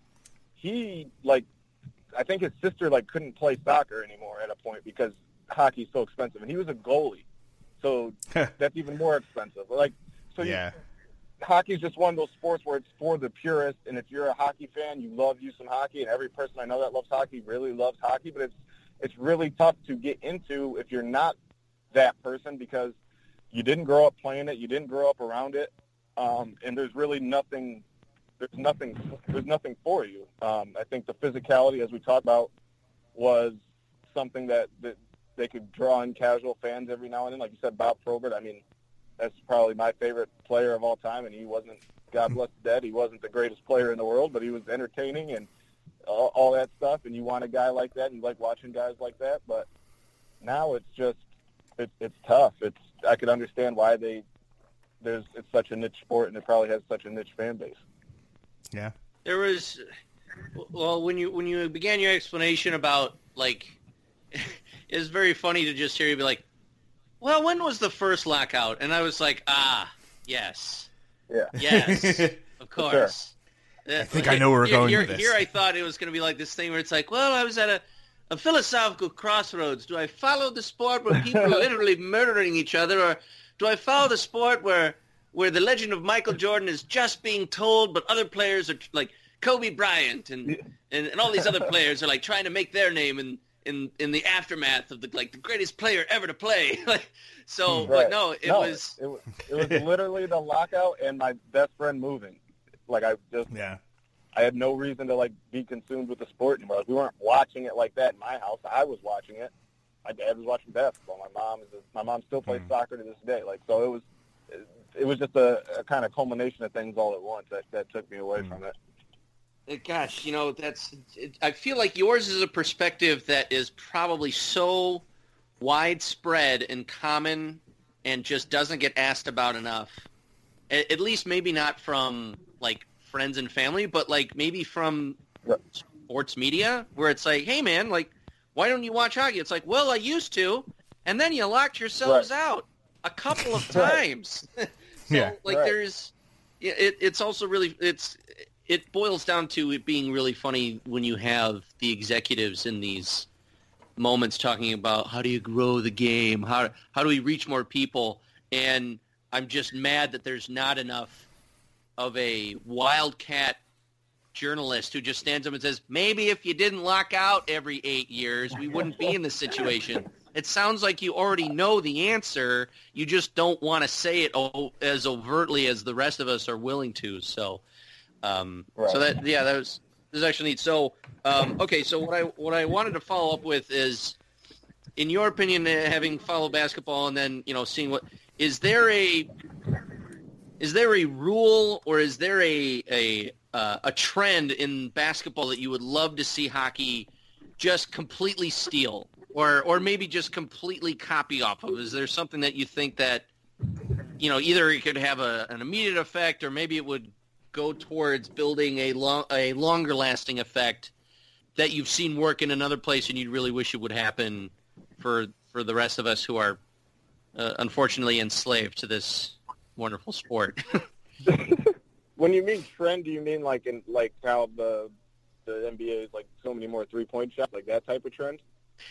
He like, I think his sister like couldn't play soccer anymore at a point because hockey's so expensive, and he was a goalie, so that's even more expensive. Like, so you- yeah. hockey's just one of those sports where it's for the purist, and if you're a hockey fan, you love you some hockey, and every person I know that loves hockey really loves hockey, but it's it's really tough to get into if you're not that person because you didn't grow up playing it, you didn't grow up around it, um, and there's really nothing. There's nothing. There's nothing for you. Um, I think the physicality, as we talked about, was something that, that they could draw in casual fans every now and then. Like you said, Bob Probert. I mean, that's probably my favorite player of all time, and he wasn't. God bless the dead. He wasn't the greatest player in the world, but he was entertaining and all, all that stuff, and you want a guy like that, and you like watching guys like that. But now it's just it's it's tough. It's I could understand why they there's it's such a niche sport, and it probably has such a niche fan base. Yeah. There was, well, when you when you began your explanation about like, it's very funny to just hear you be like, "Well, when was the first lockout?" And I was like, "Ah, yes, Yeah. yes, of course." I think I know where we're here, going here, with this. Here, I thought it was going to be like this thing where it's like, "Well, I was at a." A philosophical crossroads. Do I follow the sport where people are literally murdering each other, or do I follow the sport where where the legend of Michael Jordan is just being told, but other players are like Kobe Bryant and, and, and all these other players are like trying to make their name in, in, in the aftermath of the like the greatest player ever to play. like so, but Right. no, it no, was it was it was literally the lockout and my best friend moving. Like I just Yeah. I had no reason to like be consumed with the sport anymore. Like, we weren't watching it like that in my house. I was watching it. My dad was watching basketball. My mom is my mom still plays Hmm. soccer to this day. Like so, it was it, it was just a, a kind of culmination of things all at once that that took me away Hmm. from it. Gosh, you know, that's. It, I feel like yours is a perspective that is probably so widespread and common, and just doesn't get asked about enough. At, at least, maybe not from like friends and family, but like maybe from Right. sports media, where it's like, "Hey, man, like, why don't you watch hockey?" It's like, "Well, I used to," and then you locked yourselves out a couple of times. so, Yeah. like, Right. there's yeah, it, it's also really it's it boils down to it being really funny when you have the executives in these moments talking about how do you grow the game, how how do we reach more people, and I'm just mad that there's not enough of a wildcat journalist who just stands up and says, maybe if you didn't lock out every eight years, we wouldn't be in this situation. It sounds like you already know the answer. You just don't want to say it o- as overtly as the rest of us are willing to. So, um, Right. so that yeah, that was this is actually neat. So, um, okay, so what I what I wanted to follow up with is, in your opinion, uh, having followed basketball and then you know seeing what is there a is there a rule or is there a a uh, a trend in basketball that you would love to see hockey just completely steal or or maybe just completely copy off of? Is there something that you think that you know either it could have a, an immediate effect or maybe it would go towards building a long a longer lasting effect that you've seen work in another place and you'd really wish it would happen for for the rest of us who are uh, unfortunately enslaved to this wonderful sport. When you mean trend, do you mean like in like how the the NBA is like so many more three point shots, like that type of trend?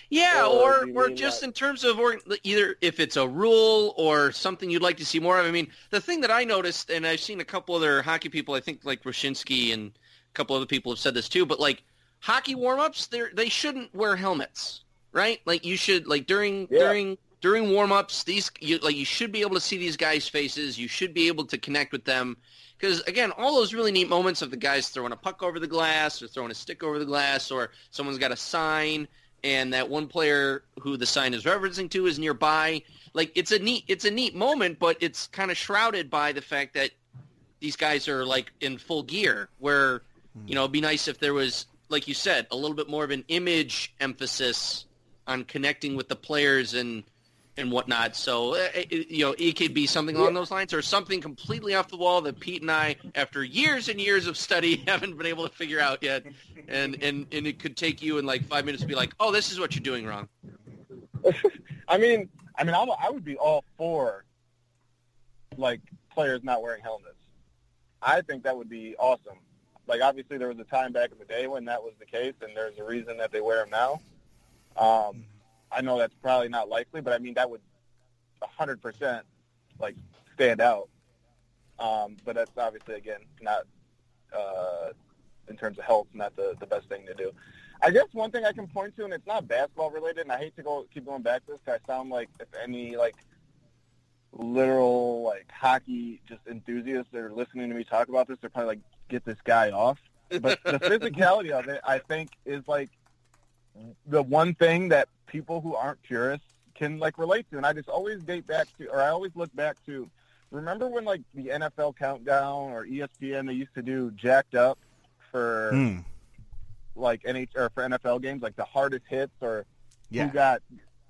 Yeah, Or or or just that- in terms of or, either if it's a rule or something you'd like to see more of. I mean, the thing that I noticed, and I've seen a couple other hockey people, I think like Wyshynski and a couple other people have said this too, but like hockey warm-ups, they they shouldn't wear helmets, right? Like you should like during Yeah. during during warm-ups, these you, like you should be able to see these guys' faces. You should be able to connect with them. Because again, all those really neat moments of the guys throwing a puck over the glass or throwing a stick over the glass or someone's got a sign and that one player who the sign is referencing to is nearby. Like it's a neat it's a neat moment, but it's kind of shrouded by the fact that these guys are like in full gear. Where hmm. you know it'd be nice if there was, like you said, a little bit more of an image emphasis on connecting with the players and and whatnot. So uh, it, you know it could be something along those lines, or something completely off the wall that Pete and I, after years and years of study, haven't been able to figure out yet. And and and it could take you in like five minutes to be like, oh, this is what you're doing wrong. I mean, I mean, I'm, I would be all for like players not wearing helmets. I think that would be awesome. Like, obviously, there was a time back in the day when that was the case, and there's a reason that they wear them now. Um, I know that's probably not likely, but I mean, that would 100% like stand out. Um, but that's obviously again not uh, in terms of health, not the the best thing to do. I guess one thing I can point to, and it's not basketball related, and I hate to go keep going back to this because I sound like if any like literal like hockey just enthusiasts that are listening to me talk about this, they're probably like, "Get this guy off." But the physicality of it, I think, is like the one thing that people who aren't purists can like relate to. And I just always date back to, or I always look back to, remember when like the NFL Countdown or ESPN they used to do Jacked Up for Hmm. like NH or for NFL games, like the hardest hits or Yeah. who got.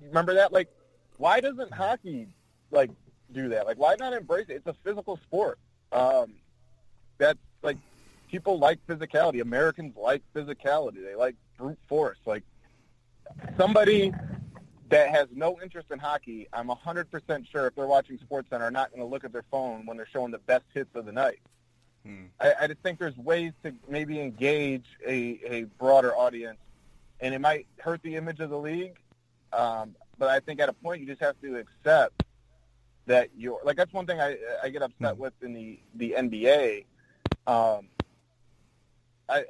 Remember that? Like, why doesn't hockey like do that? Like, why not embrace it? It's a physical sport. Um, that's like people like physicality. Americans like physicality. They like brute force. Like somebody that has no interest in hockey, I'm 100% sure if they're watching SportsCenter are not going to look at their phone when they're showing the best hits of the night. Hmm. I, I just think there's ways to maybe engage a, a broader audience, and it might hurt the image of the league. Um, but I think at a point you just have to accept that you're like that's one thing I I get upset Hmm. with in the the NBA. Um, I, I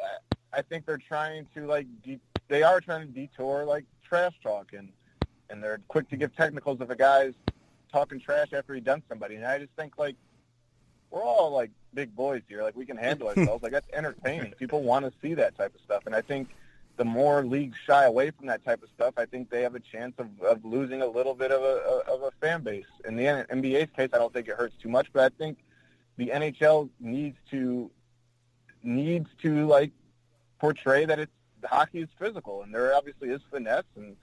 I think they're trying to like de- they are trying to detour like trash talk and and they're quick to give technicals if a guy's talking trash after he done somebody. And I just think like we're all like big boys here. Like we can handle ourselves. Like that's entertaining. People want to see that type of stuff. And I think the more leagues shy away from that type of stuff, I think they have a chance of, of losing a little bit of a of a fan base. In the NBA's case, I don't think it hurts too much, but I think the NHL needs to needs to like portray that it's hockey is physical, and there obviously is finesse, and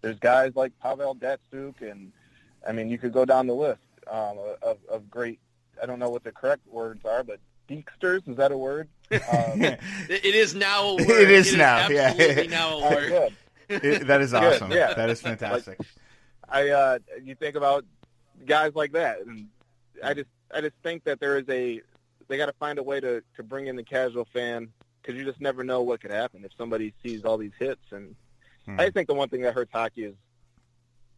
there's guys like Pavel Datsyuk, and I mean you could go down the list um, of, of great. I don't know what the correct words are, but geeksters is that a word? Um, It it is now a word. It is now, yeah. absolutely now a uh, word. good. It- that is Good, awesome. yeah. That is fantastic. I uh, you think about guys like that, and I just I just think that there is a they got to find a way to to bring in the casual fan because you just never know what could happen if somebody sees all these hits. And Hmm. I think the one thing that hurts hockey is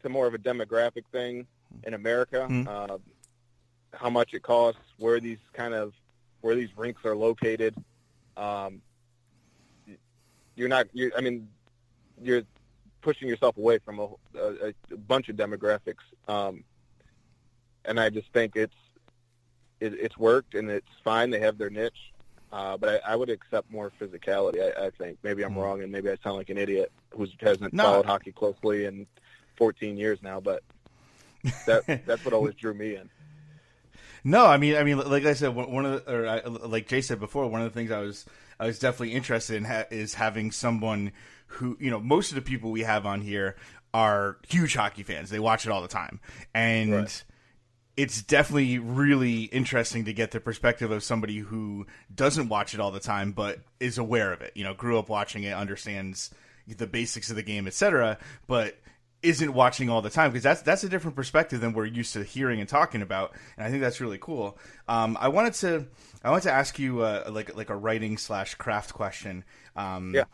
to more of a demographic thing in America. Hmm. Uh, how much it costs, where these kind of where these rinks are located. Um, you're not. you I mean, you're pushing yourself away from a, a, a bunch of demographics. Um, and I just think it's it, it's worked and it's fine. They have their niche, uh, but I, I would accept more physicality. I, I think maybe I'm Mm. wrong and maybe I sound like an idiot who hasn't No. followed hockey closely in 14 years now. But that that's what always drew me in. No, I mean, I mean, like I said, one one of the, or I, like Jay said before, one of the things I was I was definitely interested in ha- is having someone who, you know, most of the people we have on here are huge hockey fans. They watch it all the time, and Right. It's definitely really interesting to get the perspective of somebody who doesn't watch it all the time, but is aware of it. You know, grew up watching it, understands the basics of the game, etc. But isn't watching all the time because that's that's a different perspective than we're used to hearing and talking about, and I think that's really cool. Um, I wanted to I wanted to ask you uh, like like a writing slash craft question. Um, Yeah.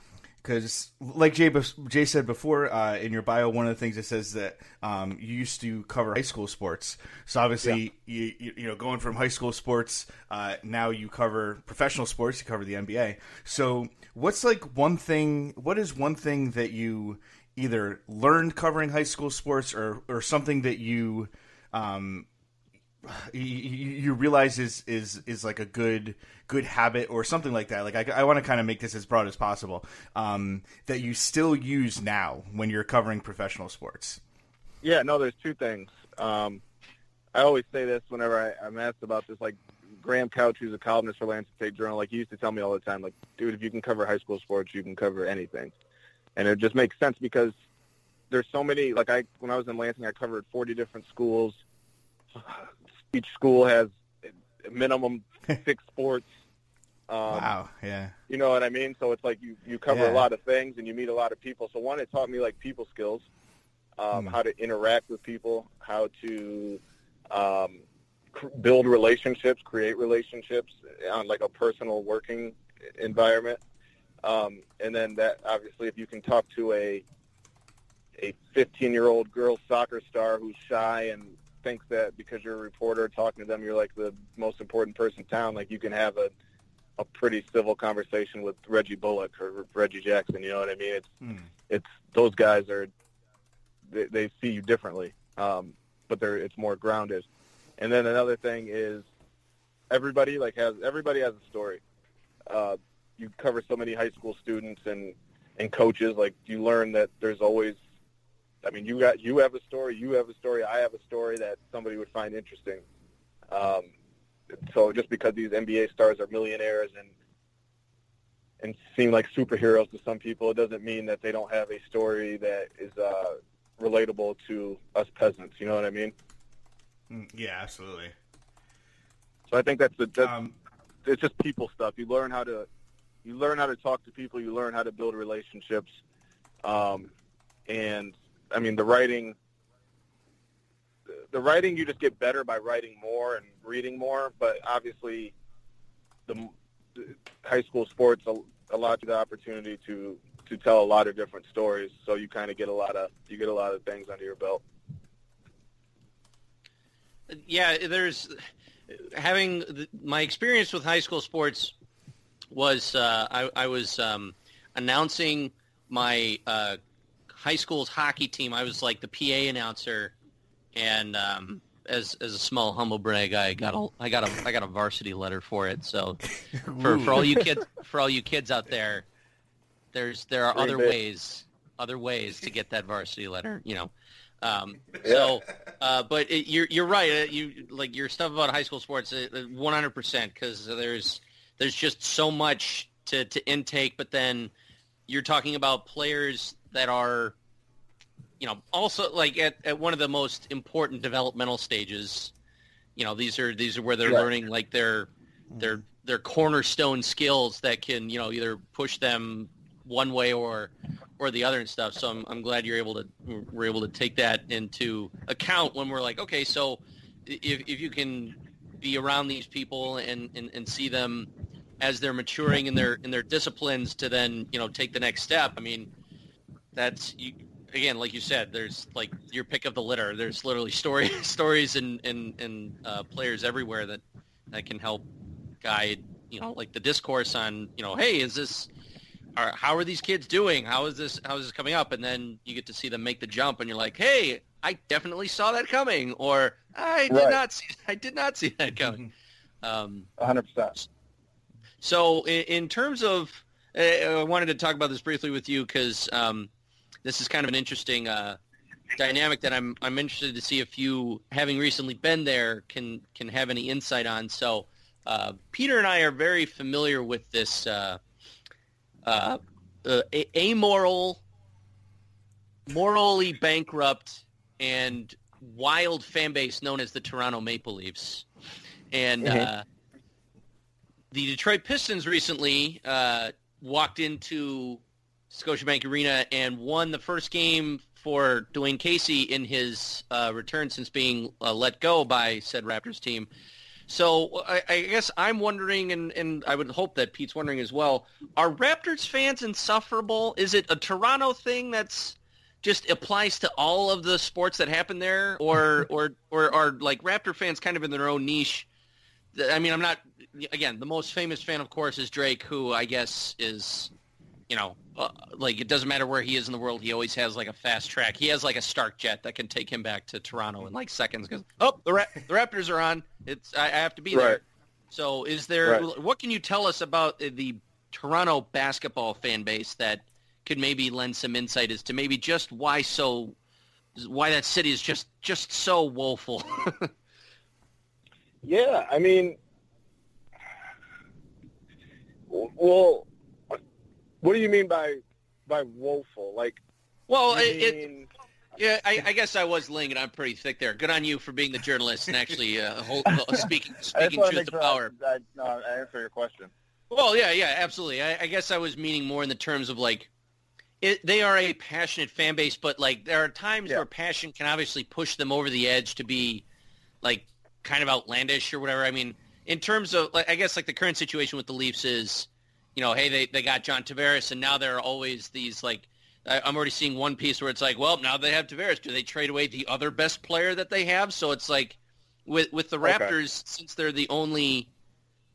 Because, like Jay, Jay said before uh, in your bio, one of the things it says that um, you used to cover high school sports. So obviously, you, you you know, going from high school sports, uh, now you cover professional sports. You cover the NBA. So, what's like one thing? What is one thing that you either learned covering high school sports, or or something that you um, you you realize is is is like a good good habit or something like that. Like I, I want to kind of make this as broad as possible. Um, that you still use now when you're covering professional sports. Yeah, no, there's two things. Um, I always say this whenever I, I'm asked about this. Like Graham Couch, who's a columnist for Lansing State Journal, like he used to tell me all the time, like, dude, if you can cover high school sports, you can cover anything, and it just makes sense because there's so many. Like I, when I was in Lansing, I covered 40 different schools. Each school has minimum six sports. Um, wow. Yeah. you know what I mean? So it's like you, you cover Yeah. a lot of things and you meet a lot of people. So one, it taught me like people skills, um, Hmm. how to interact with people, how to um, cr- build relationships, create relationships on like a personal working environment. Um, and then that obviously, if you can talk to a a 15 year old girl soccer star who's shy and thinks that because you're a reporter talking to them, you're like the most important person in town, like you can have a a pretty civil conversation with Reggie Bullock or Reggie Jackson. You know what I mean? It's Hmm. it's those guys are they, they see you differently, um, but they're it's more grounded. And then another thing is everybody like has everybody has a story. Uh, you cover so many high school students and and coaches. Like you learn that there's always. I mean, you got you have a story, you have a story, I have a story that somebody would find interesting. Um, so just because these NBA stars are millionaires and and seem like superheroes to some people, it doesn't mean that they don't have a story that is uh, relatable to us peasants. You know what I mean? Mm, Yeah, absolutely. So I think that's the that's, Um, it's just people stuff. You learn how to you learn how to talk to people. You learn how to build relationships. Um, and I mean the writing. The writing you just get better by writing more and reading more. But obviously, the, the high school sports al- allows you the opportunity to to tell a lot of different stories. So you kind of get a lot of you get a lot of things under your belt. Yeah, there's having the, my experience with high school sports was uh, I, I was um, announcing my uh, high school's hockey team. I was like the PA announcer, and um, as as a small humble brag, I got a I got a I got a varsity letter for it. So for for all you kids for all you kids out there, there's there are Green other Bay. ways other ways to get that varsity letter. You know. Um, so, uh, but it, you're you're right. Uh, you like your stuff about high school sports, one hundred percent, because there's there's just so much to to intake. But then you're talking about players that are, you know, also like at, at one of the most important developmental stages. You know, these are these are where they're Right. learning like their mm-hmm. their their cornerstone skills that can you know either push them one way or or the other and stuff. So I'm, I'm glad you're able to we're able to take that into account when we're like, okay, so if if you can be around these people and, and, and see them as they're maturing in their in their disciplines to then you know take the next step. I mean, that's you, again, like you said, there's like your pick of the litter. There's literally story stories and and and uh, players everywhere that that can help guide you know like the discourse on you know hey is this are, how are these kids doing? How is this? How is this coming up? And then you get to see them make the jump, and you're like, "Hey, I definitely saw that coming," or "I did Right. not see. I did not see that coming." um, 100%. so, in, in terms of, uh, I wanted to talk about this briefly with you because um, this is kind of an interesting uh, dynamic that I'm I'm interested to see if you, having recently been there, can can have any insight on. So, uh, Peter and I are very familiar with this uh, uh, uh, amoral, morally bankrupt, and wild fan base known as the Toronto Maple Leafs, and. Mhm. Uh, the Detroit Pistons recently uh, walked into Scotiabank Arena and won the first game for Dwayne Casey in his uh, return since being uh, let go by said Raptors team. So I, I guess I'm wondering, and, and I would hope that Pete's wondering as well, are Raptors fans insufferable? Is it a Toronto thing that's just applies to all of the sports that happen there, or or or are like Raptor fans kind of in their own niche? I mean, I'm not. Again, the most famous fan, of course, is Drake, who I guess is, you know, uh, like it doesn't matter where he is in the world, he always has like a fast track. He has like a Stark jet that can take him back to Toronto in like seconds. Because oh, the Ra- the Raptors are on. It's I, I have to be there. So, is there? Right. What can you tell us about the Toronto basketball fan base that could maybe lend some insight as to maybe just why so, why that city is just just so woeful? Yeah, I mean, well, what do you mean by by woeful? Like, well, it, it, Yeah, I, I guess I was laying it on pretty thick there. Good on you for being the journalist and actually uh, speaking speaking truth to sure power. I, I, no, I answer your question. Well, yeah, yeah, absolutely. I, I guess I was meaning more in the terms of like, it, they are a passionate fan base, but like there are times Yeah. where passion can obviously push them over the edge to be like kind of outlandish or whatever. I mean, in terms of like, I guess like the current situation with the Leafs is, you know, hey, they they got John Tavares, and now there are always these like. I- I'm already seeing one piece where it's like, well, now they have Tavares. Do they trade away the other best player that they have? So it's like, with with the Okay. Raptors, since they're the only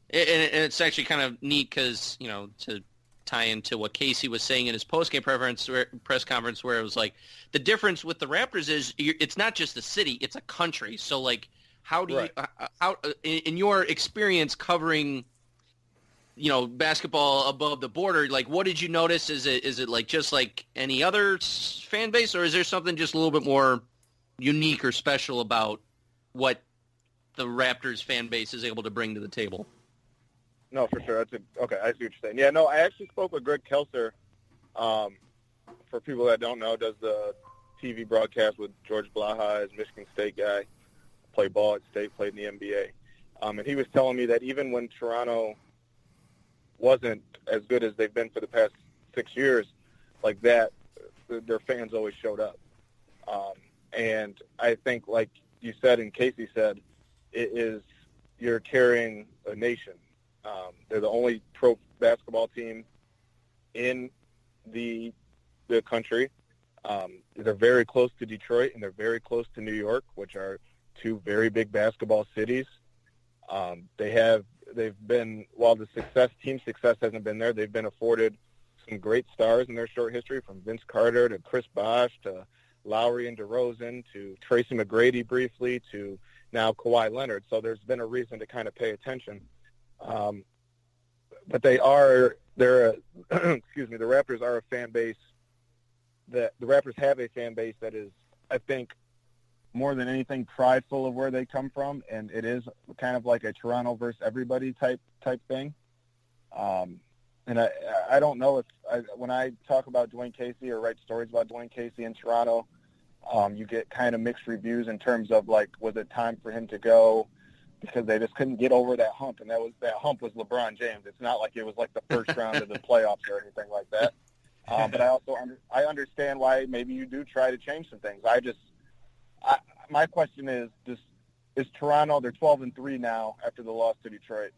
and, and it's actually kind of neat because you know to tie into what Casey was saying in his postgame preference press conference, where it was like the difference with the Raptors is you're, it's not just a city; it's a country. So like, how do Right. you how uh, in your experience covering? You know, basketball above the border. Like, what did you notice? Is it is it like just like any other fan base, or is there something just a little bit more unique or special about what the Raptors fan base is able to bring to the table? No, for sure. That's a, okay. I see what you're saying. Yeah, no, I actually spoke with Greg Kelser. Um, for people that don't know, does the TV broadcast with George Blaha, as Michigan State guy, played ball at State, played in the NBA, um, and he was telling me that even when Toronto wasn't as good as they've been for the past six years, like that, their fans always showed up. Um, and I think, like you said and Casey said, it is you're carrying a nation. Um, they're the only pro basketball team in the the country. Um, they're very close to Detroit and they're very close to New York, which are two very big basketball cities. Um, they have they've been while the success team success hasn't been there, they've been afforded some great stars in their short history, from Vince Carter to Chris Bosh to Lowry and DeRozan to Tracy McGrady briefly to now Kawhi Leonard. So there's been a reason to kind of pay attention. Um, but they are they're a, excuse me the Raptors are a fan base that the Raptors have a fan base that is I think more than anything prideful of where they come from, and it is kind of like a Toronto versus everybody type type thing. Um, and I I don't know if I, when I talk about Dwayne Casey or write stories about Dwayne Casey in Toronto, um, you get kind of mixed reviews in terms of like was it time for him to go because they just couldn't get over that hump, and that was that hump was LeBron James. It's not like it was like the first round of the playoffs or anything like that. Um, but I also under, I understand why maybe you do try to change some things. I just I, my question is, does, is Toronto? They're 12 and three now after the loss to Detroit.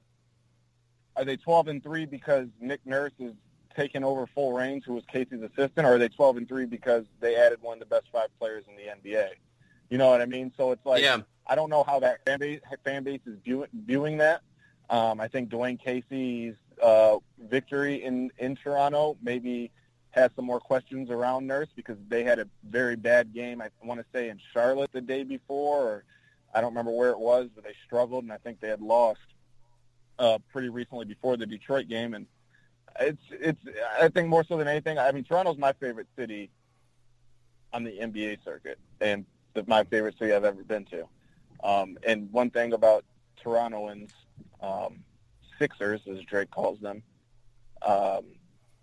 Are they 12 and three because Nick Nurse is taking over full reins, who was Casey's assistant, or are they 12 and three because they added one of the best five players in the NBA? You know what I mean? So it's like Yeah. I don't know how that fan base, fan base is viewing, viewing that. Um, I think Dwayne Casey's uh, victory in in Toronto maybe has some more questions around Nurse because they had a very bad game. I want to say in Charlotte the day before, or I don't remember where it was, but they struggled, and I think they had lost uh, pretty recently before the Detroit game. And it's it's I think more so than anything. I mean, Toronto's my favorite city on the NBA circuit, and the, my favorite city I've ever been to. Um, and one thing about Torontoans, um, Sixers, as Drake calls them, um,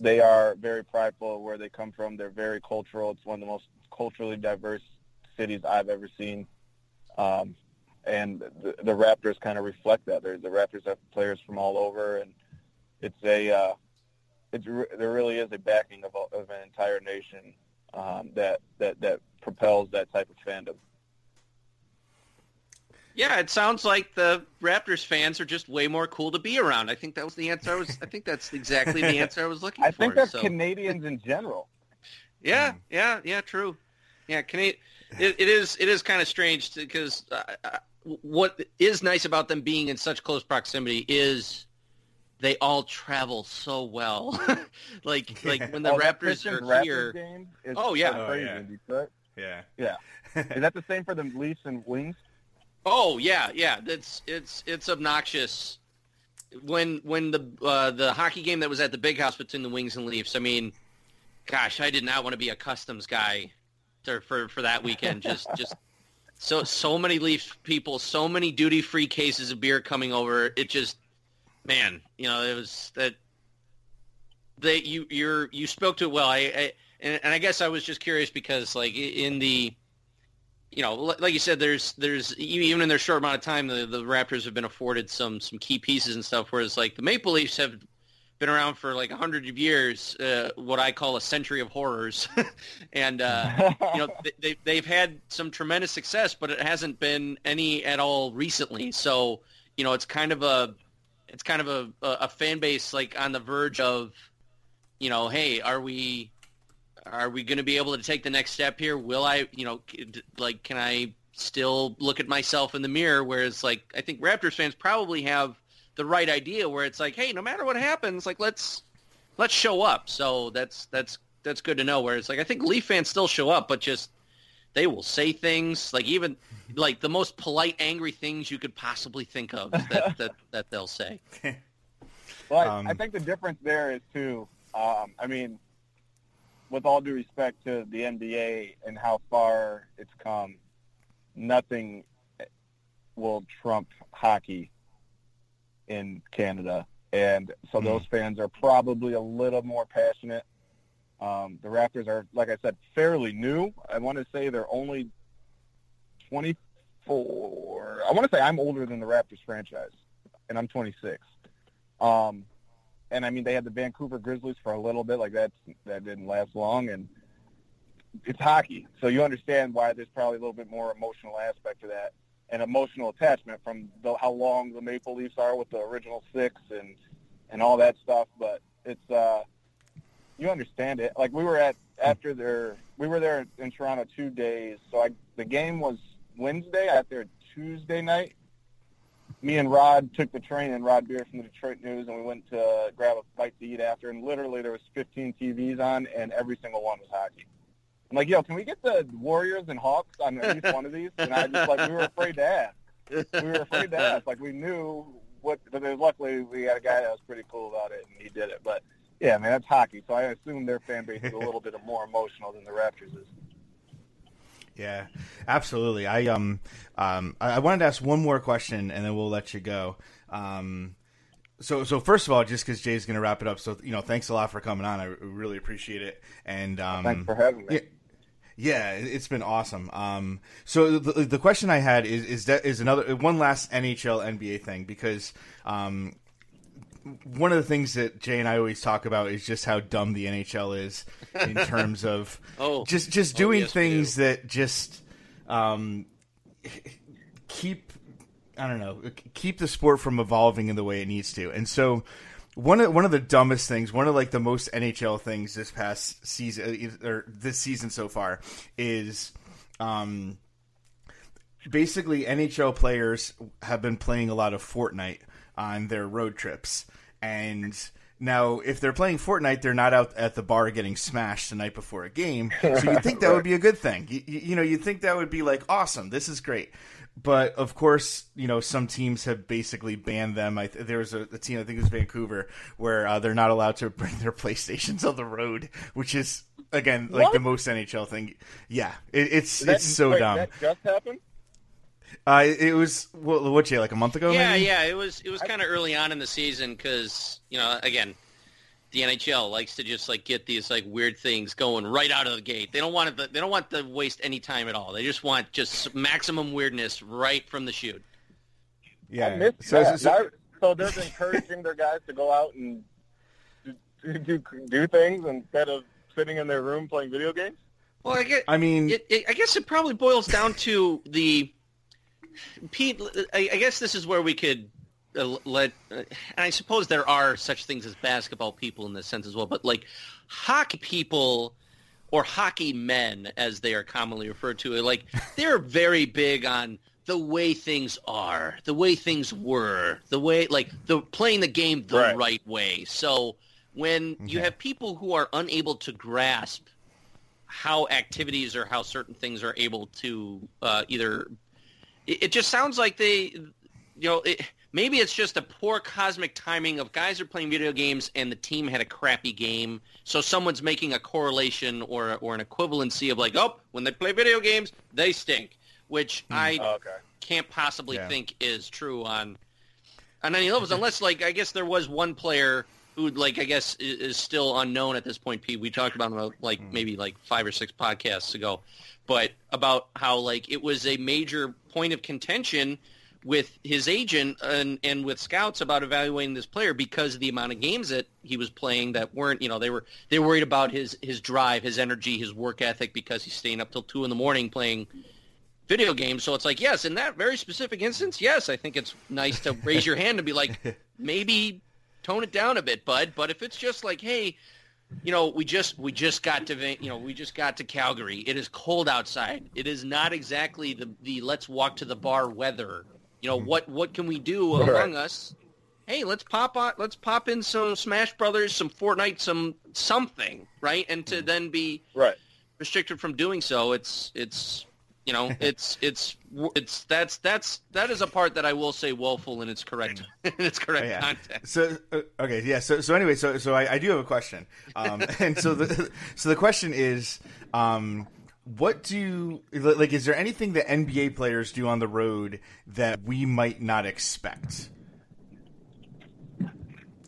they are very prideful of where they come from. They're very cultural. It's one of the most culturally diverse cities I've ever seen. Um, and the, the Raptors kind of reflect that. They're, the Raptors have players from all over, and it's a uh, it's re- there really is a backing of, of an entire nation um, that that that propels that type of fandom. Yeah, it sounds like the Raptors fans are just way more cool to be around. I think that was the answer I was. I think that's exactly the answer I was looking I for. think that's so. Canadians in general. Yeah, yeah, yeah, true. Yeah, Canadian. It, it is. It is kind of strange because uh, uh, what is nice about them being in such close proximity is they all travel so well. like like when the Oh, Raptors are Raptors here. Oh, yeah. Oh, crazy yeah. in Yeah. Yeah, is that the same for the Leafs and Wings? Oh yeah, yeah. That's it's it's obnoxious. When when the uh, the hockey game that was at the big house between the Wings and Leafs. I mean, gosh, I did not want to be a customs guy to, for for that weekend. Just just so so many Leafs people, so many duty free cases of beer coming over. It just man, you know, it was that they you you're you spoke to it well. I, I and, and I guess I was just curious because like in the you know, like you said, there's there's even in their short amount of time, the, the Raptors have been afforded some some key pieces and stuff. Whereas like the Maple Leafs have been around for like a hundred of years, uh, what I call a century of horrors, and uh, you know they, they they've had some tremendous success, but it hasn't been any at all recently. So you know, it's kind of a it's kind of a, a fan base like on the verge of, you know, hey, are we are we going to be able to take the next step here? Will I, you know, like, can I still look at myself in the mirror? Whereas, like, I think Raptors fans probably have the right idea where it's like, hey, no matter what happens, like, let's let's show up. So that's that's that's good to know. Whereas, like, I think Leaf fans still show up, but just they will say things like even like the most polite, angry things you could possibly think of that that, that they'll say. Well, I, Um, I think the difference there is too. Um, I mean, with all due respect to the NBA and how far it's come, nothing will trump hockey in Canada. and so those fans are probably a little more passionate. Um, the Raptors are, like I said, fairly new. I want to say they're only 24. I want to say I'm older than the Raptors franchise, and I'm 26. Um, and I mean, they had the Vancouver Grizzlies for a little bit, like that. That didn't last long, and it's hockey, so you understand why there's probably a little bit more emotional aspect to that, and emotional attachment from the, how long the Maple Leafs are with the original six and and all that stuff. But it's uh, you understand it. Like we were at after their we were there in Toronto two days, so I the game was Wednesday. I got there Tuesday night. Me and Rod took the train and Rod Beard from the Detroit News, and we went to uh, grab a bite to eat after. And literally, there was 15 TVs on, and every single one was hockey. I'm like, yo, can we get the Warriors and Hawks on at least one of these? And I just like we were afraid to ask. We were afraid to ask. Like we knew what. But luckily, we had a guy that was pretty cool about it, and he did it. But yeah, man, that's hockey. So I assume their fan base is a little bit more emotional than the Raptors is. Yeah, absolutely. I um um I I wanted to ask one more question and then we'll let you go. Um, so so first of all, just because Jay's going to wrap it up, so you know, thanks a lot for coming on. I really appreciate it. And um, Thanks for having me. yeah, yeah, it- it's been awesome. Um, so the, the question I had is is that is another one last NHL NBA thing because um, one of the things that Jay and I always talk about is just how dumb the NHL is in terms of Oh. just just Oh, doing yes, things do. that just um, keep I don't know keep the sport from evolving in the way it needs to. And so one of one of the dumbest things, one of like the most NHL things this past season or this season so far is um basically NHL players have been playing a lot of Fortnite on their road trips. And now if they're playing Fortnite, they're not out at the bar getting smashed the night before a game. So you'd think that would be a good thing. You, you, you know, you'd think that would be like awesome. This is great. But of course, you know, some teams have basically banned them. I, there was a, a team, I think it was Vancouver, where uh, they're not allowed to bring their PlayStations on the road, which is again like What? the most NHL thing. Yeah, it, it's that- it's so wait, dumb. That just happened. Uh, it was what, what Jay, like a month ago. Yeah, maybe? yeah, it was it was kind of early on in the season because you know again, the NHL likes to just like get these like weird things going right out of the gate. They don't want it. They don't want to waste any time at all. They just want just maximum weirdness right from the shoot. yeah. I so, that. so- Now- so they're encouraging their guys to go out and do, do, do things instead of sitting in their room playing video games. Well, I get. I mean, It, it, I guess it probably boils down to the Pete. I, I guess this is where we could uh, let, uh, and I suppose there are such things as basketball people in this sense as well, but like hockey people or hockey men, as they are commonly referred to, like they're very big on the way things are, the way things were, the way like the playing the game the Right. right way. So when you have people who are unable to grasp how activities or how certain things are able to uh, either it, it just sounds like they you know it, maybe it's just a poor cosmic timing of guys are playing video games and the team had a crappy game so someone's making a correlation or or an equivalency of like oh when they play video games they stink which hmm. i Oh, okay. can't possibly Yeah. think is true on on any levels unless like I guess there was one player who like I guess i- is still unknown at this point. Pete, we talked about him uh, like maybe like five or six podcasts ago, but about how like it was a major point of contention with his agent and and with scouts about evaluating this player because of the amount of games that he was playing that weren't you know they were they were worried about his his drive, his energy, his work ethic because he's staying up till two in the morning playing video games. So it's like, yes, in that very specific instance, yes, I think it's nice to raise your hand and be like, maybe tone it down a bit, bud. But if it's just like, hey, you know, we just we just got to you know we just got to Calgary. It is cold outside. It is not exactly the the let's walk to the bar weather. You know what what can we do Right. among us? Hey, let's pop on, let's pop in some Smash Brothers, some Fortnite, some something, right? And to mm-hmm. then be Right. restricted from doing so it's it's you know it's it's it's that's that's that is a part that i will say woeful in its correct in its correct Oh, yeah. context So uh, okay, yeah. So so anyway, so so I, I do have a question, um, and so the so the question is, um, what do like? Is there anything that NBA players do on the road that we might not expect?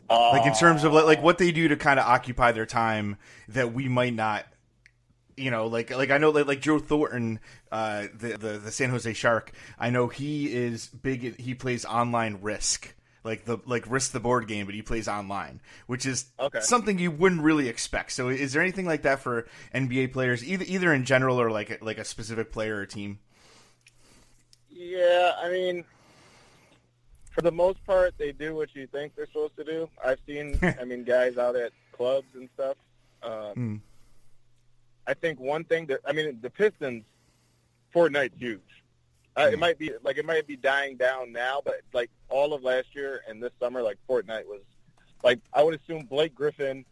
like in terms of like, like what they do to kind of occupy their time that we might not you know like like i know like, like joe thornton uh the, the the san jose shark i know he is big he plays online risk like the like risk the board game but he plays online which is Okay. something you wouldn't really expect so is there anything like that for nba players either either in general or like like a specific player or team Yeah, I mean, for the most part, they do what you think they're supposed to do. I've seen, I mean, guys out at clubs and stuff. Um, Hmm. I think one thing that, I mean, the Pistons, Fortnite's huge. Uh, Hmm. It might be like it might be dying down now, but like all of last year and this summer, like Fortnite was, like I would assume Blake Griffin,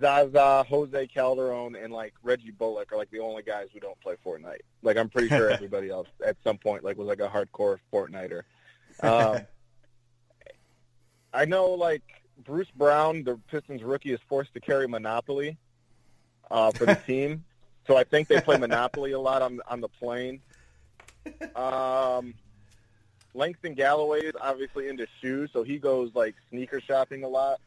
Zaza, Jose Calderon, and like Reggie Bullock are like the only guys who don't play Fortnite. Like I'm pretty sure everybody else at some point like was like a hardcore Fortniter. Um, I know like Bruce Brown, the Pistons rookie, is forced to carry Monopoly uh, for the team, so I think they play Monopoly a lot on on the plane. Um, Langston Galloway is obviously into shoes, so he goes like sneaker shopping a lot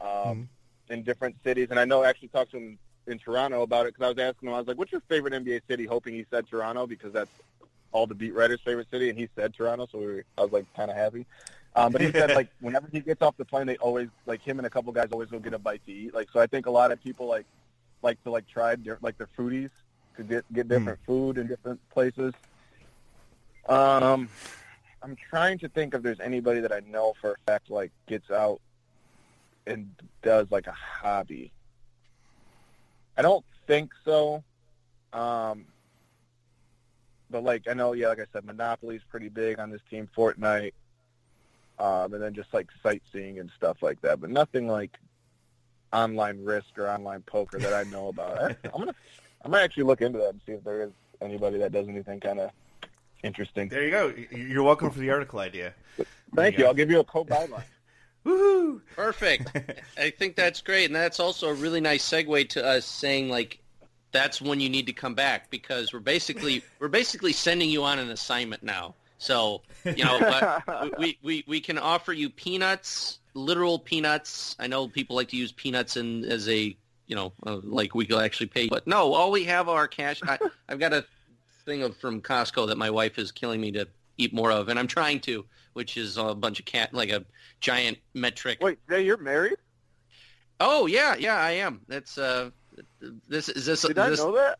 um, in different cities. And I know I actually talked to him in Toronto about it because I was asking him, I was like, "What's your favorite NBA city?" Hoping he said Toronto because that's all the beat writers' favorite city, and he said Toronto, so we were, I was like kind of happy. Um, but he said like whenever he gets off the plane, they always like him and a couple guys always go get a bite to eat. Like so, I think a lot of people like like to like try like their foodies to get get different food in different places. Um, I'm trying to think if there's anybody that I know for a fact like gets out and does like a hobby. I don't think so. Um, but like I know, yeah, like I said, Monopoly's pretty big on this team. Fortnite, um, and then just like sightseeing and stuff like that. But nothing like online risk or online poker that I know about. I, I'm gonna, I might actually look into that and see if there is anybody that does anything kind of interesting. there you go you're welcome for the article idea Thank you you. I'll give you a co byline. Woohoo! Perfect. I think that's great, and that's also a really nice segue to us saying like that's when you need to come back because we're basically we're basically sending you on an assignment now. So you know, but we, we we can offer you peanuts, literal peanuts. I know people like to use peanuts in as a you know uh, like we could actually pay, but no, all we have are cash. I, I've got a thing of from Costco that my wife is killing me to eat more of, and I'm trying to, which is a bunch of cat like a giant metric Wait, Jay, you're married? Oh yeah, yeah, I am. That's uh, this is this. Did I know that?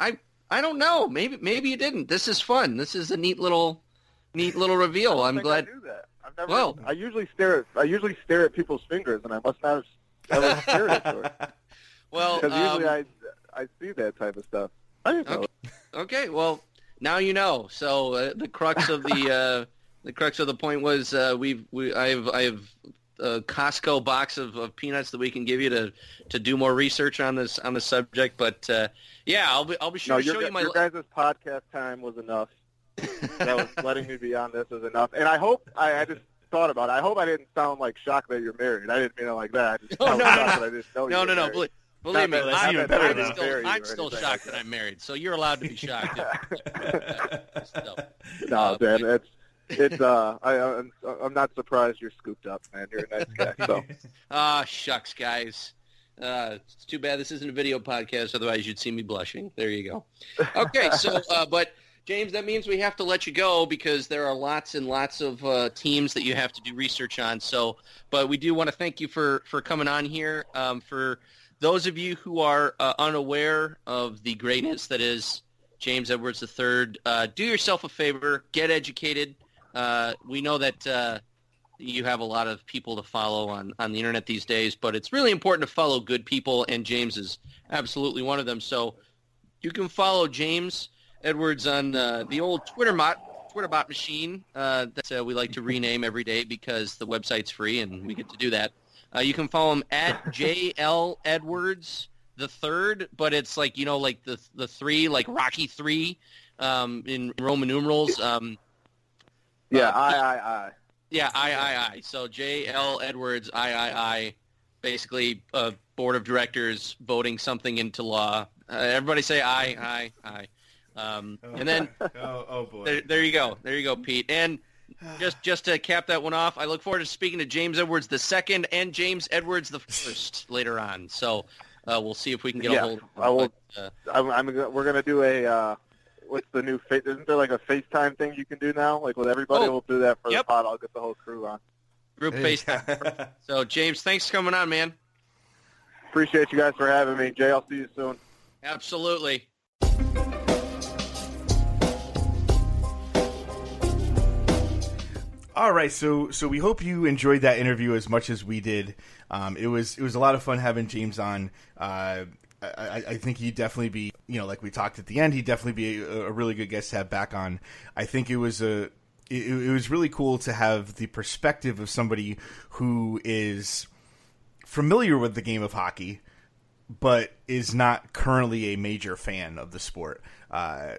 I I don't know. Maybe maybe you didn't. This is fun. This is a neat little neat little reveal. I'm glad. I knew that. I've never. Well- I usually stare at. I usually stare at people's fingers, and I must not have ever stared at them. Well, Because usually um, I I see that type of stuff. I didn't know. okay. Well, now you know. So uh, the crux of the uh, the crux of the point was uh, we've we I've I've a Costco box of, of peanuts that we can give you to to do more research on this on the subject. But uh, yeah, I'll be I'll be sure No, to your, show you my. your guys' podcast time was enough. That was letting me be on this is enough. And I hope I, I just thought about it. I hope I didn't sound like shocked that you're married. I didn't mean it like that. I just Oh, no, no, I didn't know no, no, no. Believe, believe me, I'm, even better I'm still, I'm still shocked that I'm married. So you're allowed to be shocked. So, no, uh, man, it's it's. Uh, I, I'm I'm not surprised you're scooped up, man. You're a nice guy. So Ah, shucks, guys. Uh, it's too bad this isn't a video podcast. Otherwise, you'd see me blushing. There you go. Okay, so, uh, but James, that means we have to let you go because there are lots and lots of uh, teams that you have to do research on. So, but we do want to thank you for for coming on here. Um, for those of you who are uh, unaware of the greatness that is James Edwards III, uh, do yourself a favor, get educated. Uh, we know that. Uh, you have a lot of people to follow on, on the internet these days, but it's really important to follow good people, and James is absolutely one of them. So you can follow James Edwards on uh, the old Twitter bot, Twitter bot machine uh, that uh, we like to rename every day because the website's free and we get to do that. Uh, you can follow him at JL Edwards the third, but it's like you know, like the the three, like Rocky three, um, in Roman numerals. Um, yeah, Uh, I I I. yeah, I, I, I. So J. L. Edwards, I, I, I. Basically, a board of directors voting something into law. Uh, everybody say I, I, I. Um, and then oh, oh boy. there, there you go. There you go, Pete. And just just to cap that one off, I look forward to speaking to James Edwards the second and James Edwards the first later on. So uh, we'll see if we can get Yeah, a hold. of him. I will- But, uh, I'm, I'm gonna- we're gonna do a uh, what's the new fa- isn't there like a FaceTime thing you can do now? Like with everybody, Oh, we'll do that for yep. the pod. I'll get the whole crew on. group face. So James, thanks for coming on, man. Appreciate you guys for having me. Jay, I'll see you soon. Absolutely. All right, so so we hope you enjoyed that interview as much as we did. Um, it was it was a lot of fun having James on. Uh, I, I think he'd definitely be, you know, like we talked at the end, he'd definitely be a, a really good guest to have back on. I think it was a it, it was really cool to have the perspective of somebody who is familiar with the game of hockey, but is not currently a major fan of the sport. Uh,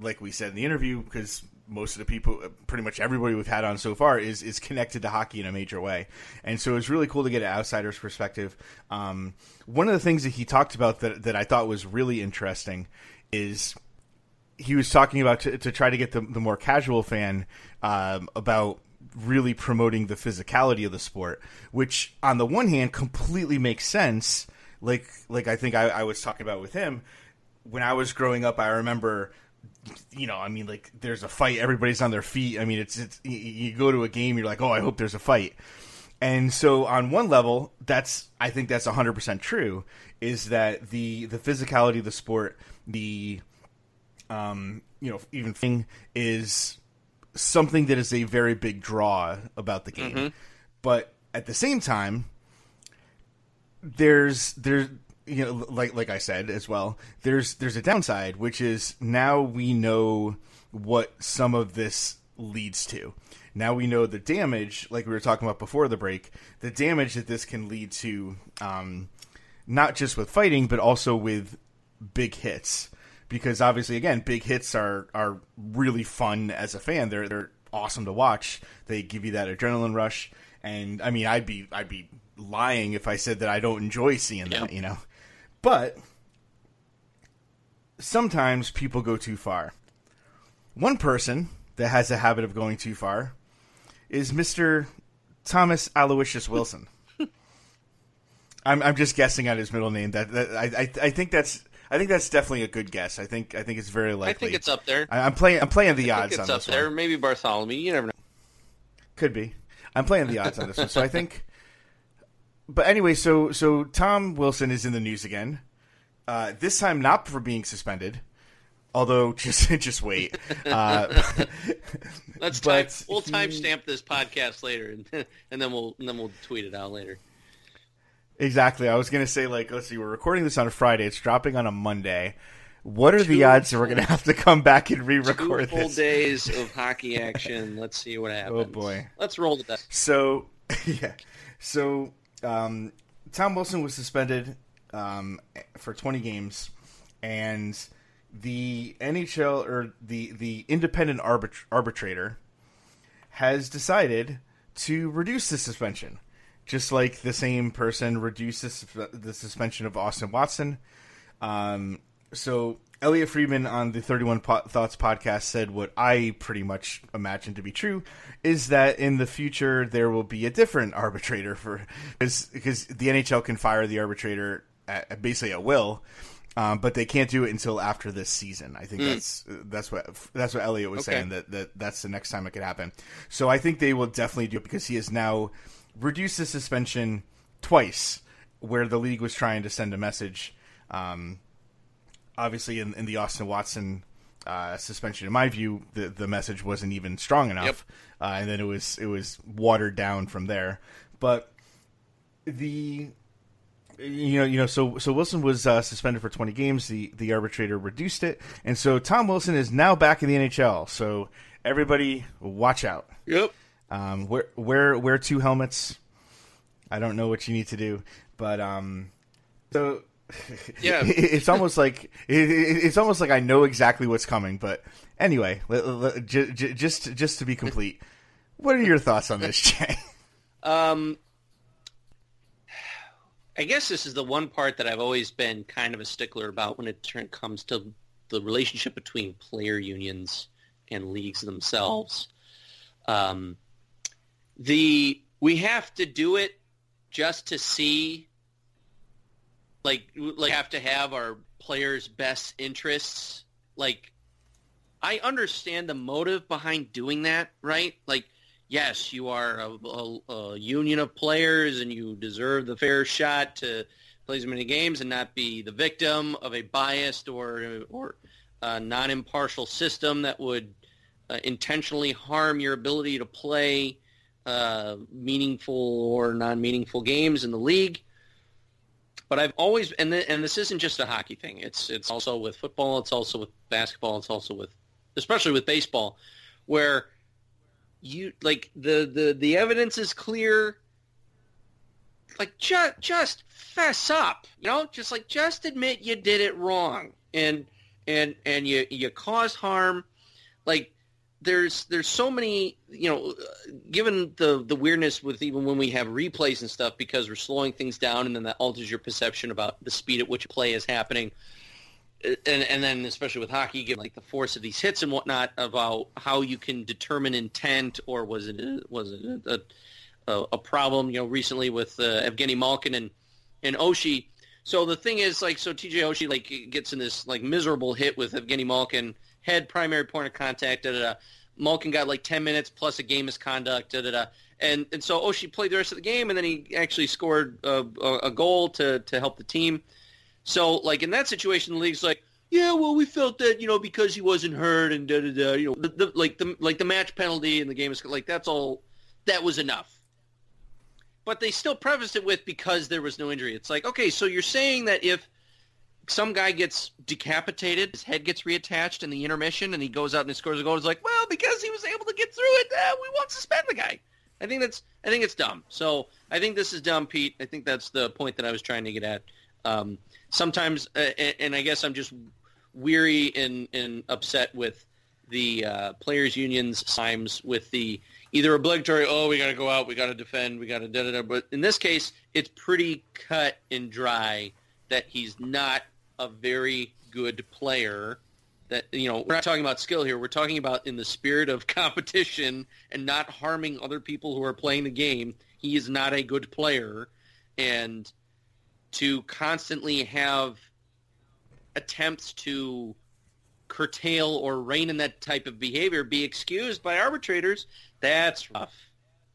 like we said in the interview, because most of the people, pretty much everybody we've had on so far, is is connected to hockey in a major way, and so it's really cool to get an outsider's perspective. Um, one of the things that he talked about that that I thought was really interesting is he was talking about to, to try to get the, the more casual fan um, about really promoting the physicality of the sport, which on the one hand completely makes sense. Like like I think I, I was talking about with him when I was growing up. I remember you know, I mean, like there's a fight, everybody's on their feet. I mean, it's, it's you- you go to a game, you're like, oh, I hope there's a fight. And so on one level, that's I think that's 100% true is that the the physicality of the sport, the um, you know, even thing is something that is a very big draw about the game. But at the same time, there's there's you know like like I said as well there's there's a downside which is now we know what some of this leads to. Now we know the damage like we were talking about before the break the damage that this can lead to um, not just with fighting but also with big hits. Because obviously again big hits are are really fun as a fan. They're they're awesome to watch. They give you that adrenaline rush. And I mean I'd be I'd be lying if I said that I don't enjoy seeing that you know but sometimes people go too far one person that has a habit of going too far is Mr. Thomas Aloysius Wilson. I'm I'm just guessing on his middle name. That, that I, I I think that's I think that's definitely a good guess. I think I think it's very likely. I think it's up there. I, I'm playing I'm playing the I odds think it's on up this there. one. Maybe Bartholomew. You never know. Could be. I'm playing the odds on this one. So I think. But anyway, so so Tom Wilson is in the news again. Uh, this time not for being suspended, although just just wait. Uh, Let's time. We'll timestamp this podcast later, and, and then we'll and then we'll tweet it out later. Exactly. I was going to say, like, let's see, we're recording this on a Friday. It's dropping on a Monday. What are the Two odds that we're going to have to come back and re-record full this? days of hockey action. Let's see what happens. Oh, boy. Let's roll the dice. So, yeah. So, um, Tom Wilson was suspended um, for 20 games, and the NHL or the the independent arbit- arbitrator has decided to reduce the suspension, just like the same person reduced the, the suspension of Austin Watson. Um, so Elliotte Friedman on the 31 po- Thoughts podcast said what I pretty much imagine to be true is that in the future there will be a different arbitrator for because the NHL can fire the arbitrator at, basically at will. Um, but they can't do it until after this season. I think that's that's what that's what Elliotte was Okay. saying that, that that's the next time it could happen. So I think they will definitely do it because he has now reduced the suspension twice, where the league was trying to send a message. Um, obviously, in, in the Austin Watson uh, suspension, in my view, the the message wasn't even strong enough, Yep. uh, and then it was it was watered down from there. But the you know, you know, so so Wilson was uh, suspended for 20 games. The the arbitrator reduced it, and so Tom Wilson is now back in the NHL. So everybody, watch out. Yep. Um, wear wear wear two helmets. I don't know what you need to do, but um, so Yeah. it's almost like it, it- it's almost like I know exactly what's coming. But anyway, let- let- ju- ju- just just to be complete, what are your thoughts on this, Jay? Um, I guess this is the one part that I've always been kind of a stickler about when it comes to the relationship between player unions and leagues themselves. Um, the we have to do it just to see, like, like have to have our players' best interests. Like, I understand the motive behind doing that, right? Like, yes, you are a, a, a union of players, and you deserve the fair shot to play as many games and not be the victim of a biased or or uh, non-impartial system that would uh, intentionally harm your ability to play uh, meaningful or non-meaningful games in the league. But I've always and th- and this isn't just a hockey thing. It's it's also with football. It's also with basketball. It's also with especially with baseball, where you like the the the evidence is clear. Like just just fess up, you know, just like just admit you did it wrong and and and you you cause harm. Like there's there's so many you know given the the weirdness with even when we have replays and stuff because we're slowing things down and then that alters your perception about the speed at which a play is happening. And and then especially with hockey given like the force of these hits and whatnot about how you can determine intent or was it was it a, a, a problem you know recently with uh, Evgeny Malkin and and Oshie. So the thing is like so TJ Oshie like gets in this like miserable hit with Evgeny Malkin head primary point of contact. Da da da. Malkin got like ten minutes plus a game misconduct. Da da da. And and so Oshie played the rest of the game, and then he actually scored a, a, goal to to help the team. So like in that situation, the league's like, yeah, well, we felt that you know because he wasn't hurt and da da da. You know, the, the, like the like the match penalty in the game is like that's all. That was enough. But they still prefaced it with because there was no injury. It's like okay, so you're saying that if some guy gets decapitated, his head gets reattached in the intermission, and he goes out and he scores a goal. It's like, well, because he was able to get through it, we won't suspend the guy. I think that's I think it's dumb. So I think this is dumb, Pete. I think that's the point that I was trying to get at. Um, sometimes, uh, and, and, I guess I'm just weary and, and upset with the uh, players' unions times with the either obligatory, oh, we got to go out, we got to defend, we got to da da da. But in this case, it's pretty cut and dry that he's not a very good player that you know we're not talking about skill here. We're talking about in the spirit of competition and not harming other people who are playing the game he is not a good player. And to constantly have attempts to curtail or rein in that type of behavior be excused by arbitrators that's rough.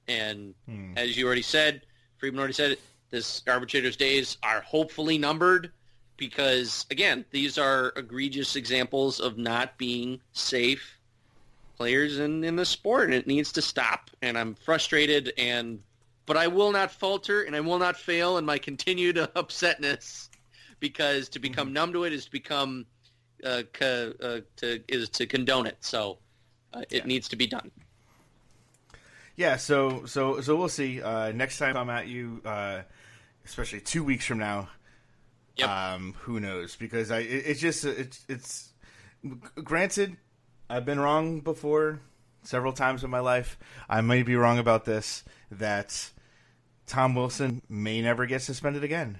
And hmm. as you already said Friedman already said it this arbitrators days are hopefully numbered because again, these are egregious examples of not being safe players in, in the sport and it needs to stop. And I'm frustrated and but I will not falter and I will not fail in my continued upsetness because to become mm-hmm. numb to it is to become uh, co- uh, to is to condone it. So uh, it yeah. needs to be done. Yeah, so so so we'll see. Uh, next time I'm at you, uh, especially two weeks from now, Yep. Um, who knows? Because I, it, it's just it's it's. Granted, I've been wrong before several times in my life. I may be wrong about this. That Tom Wilson may never get suspended again.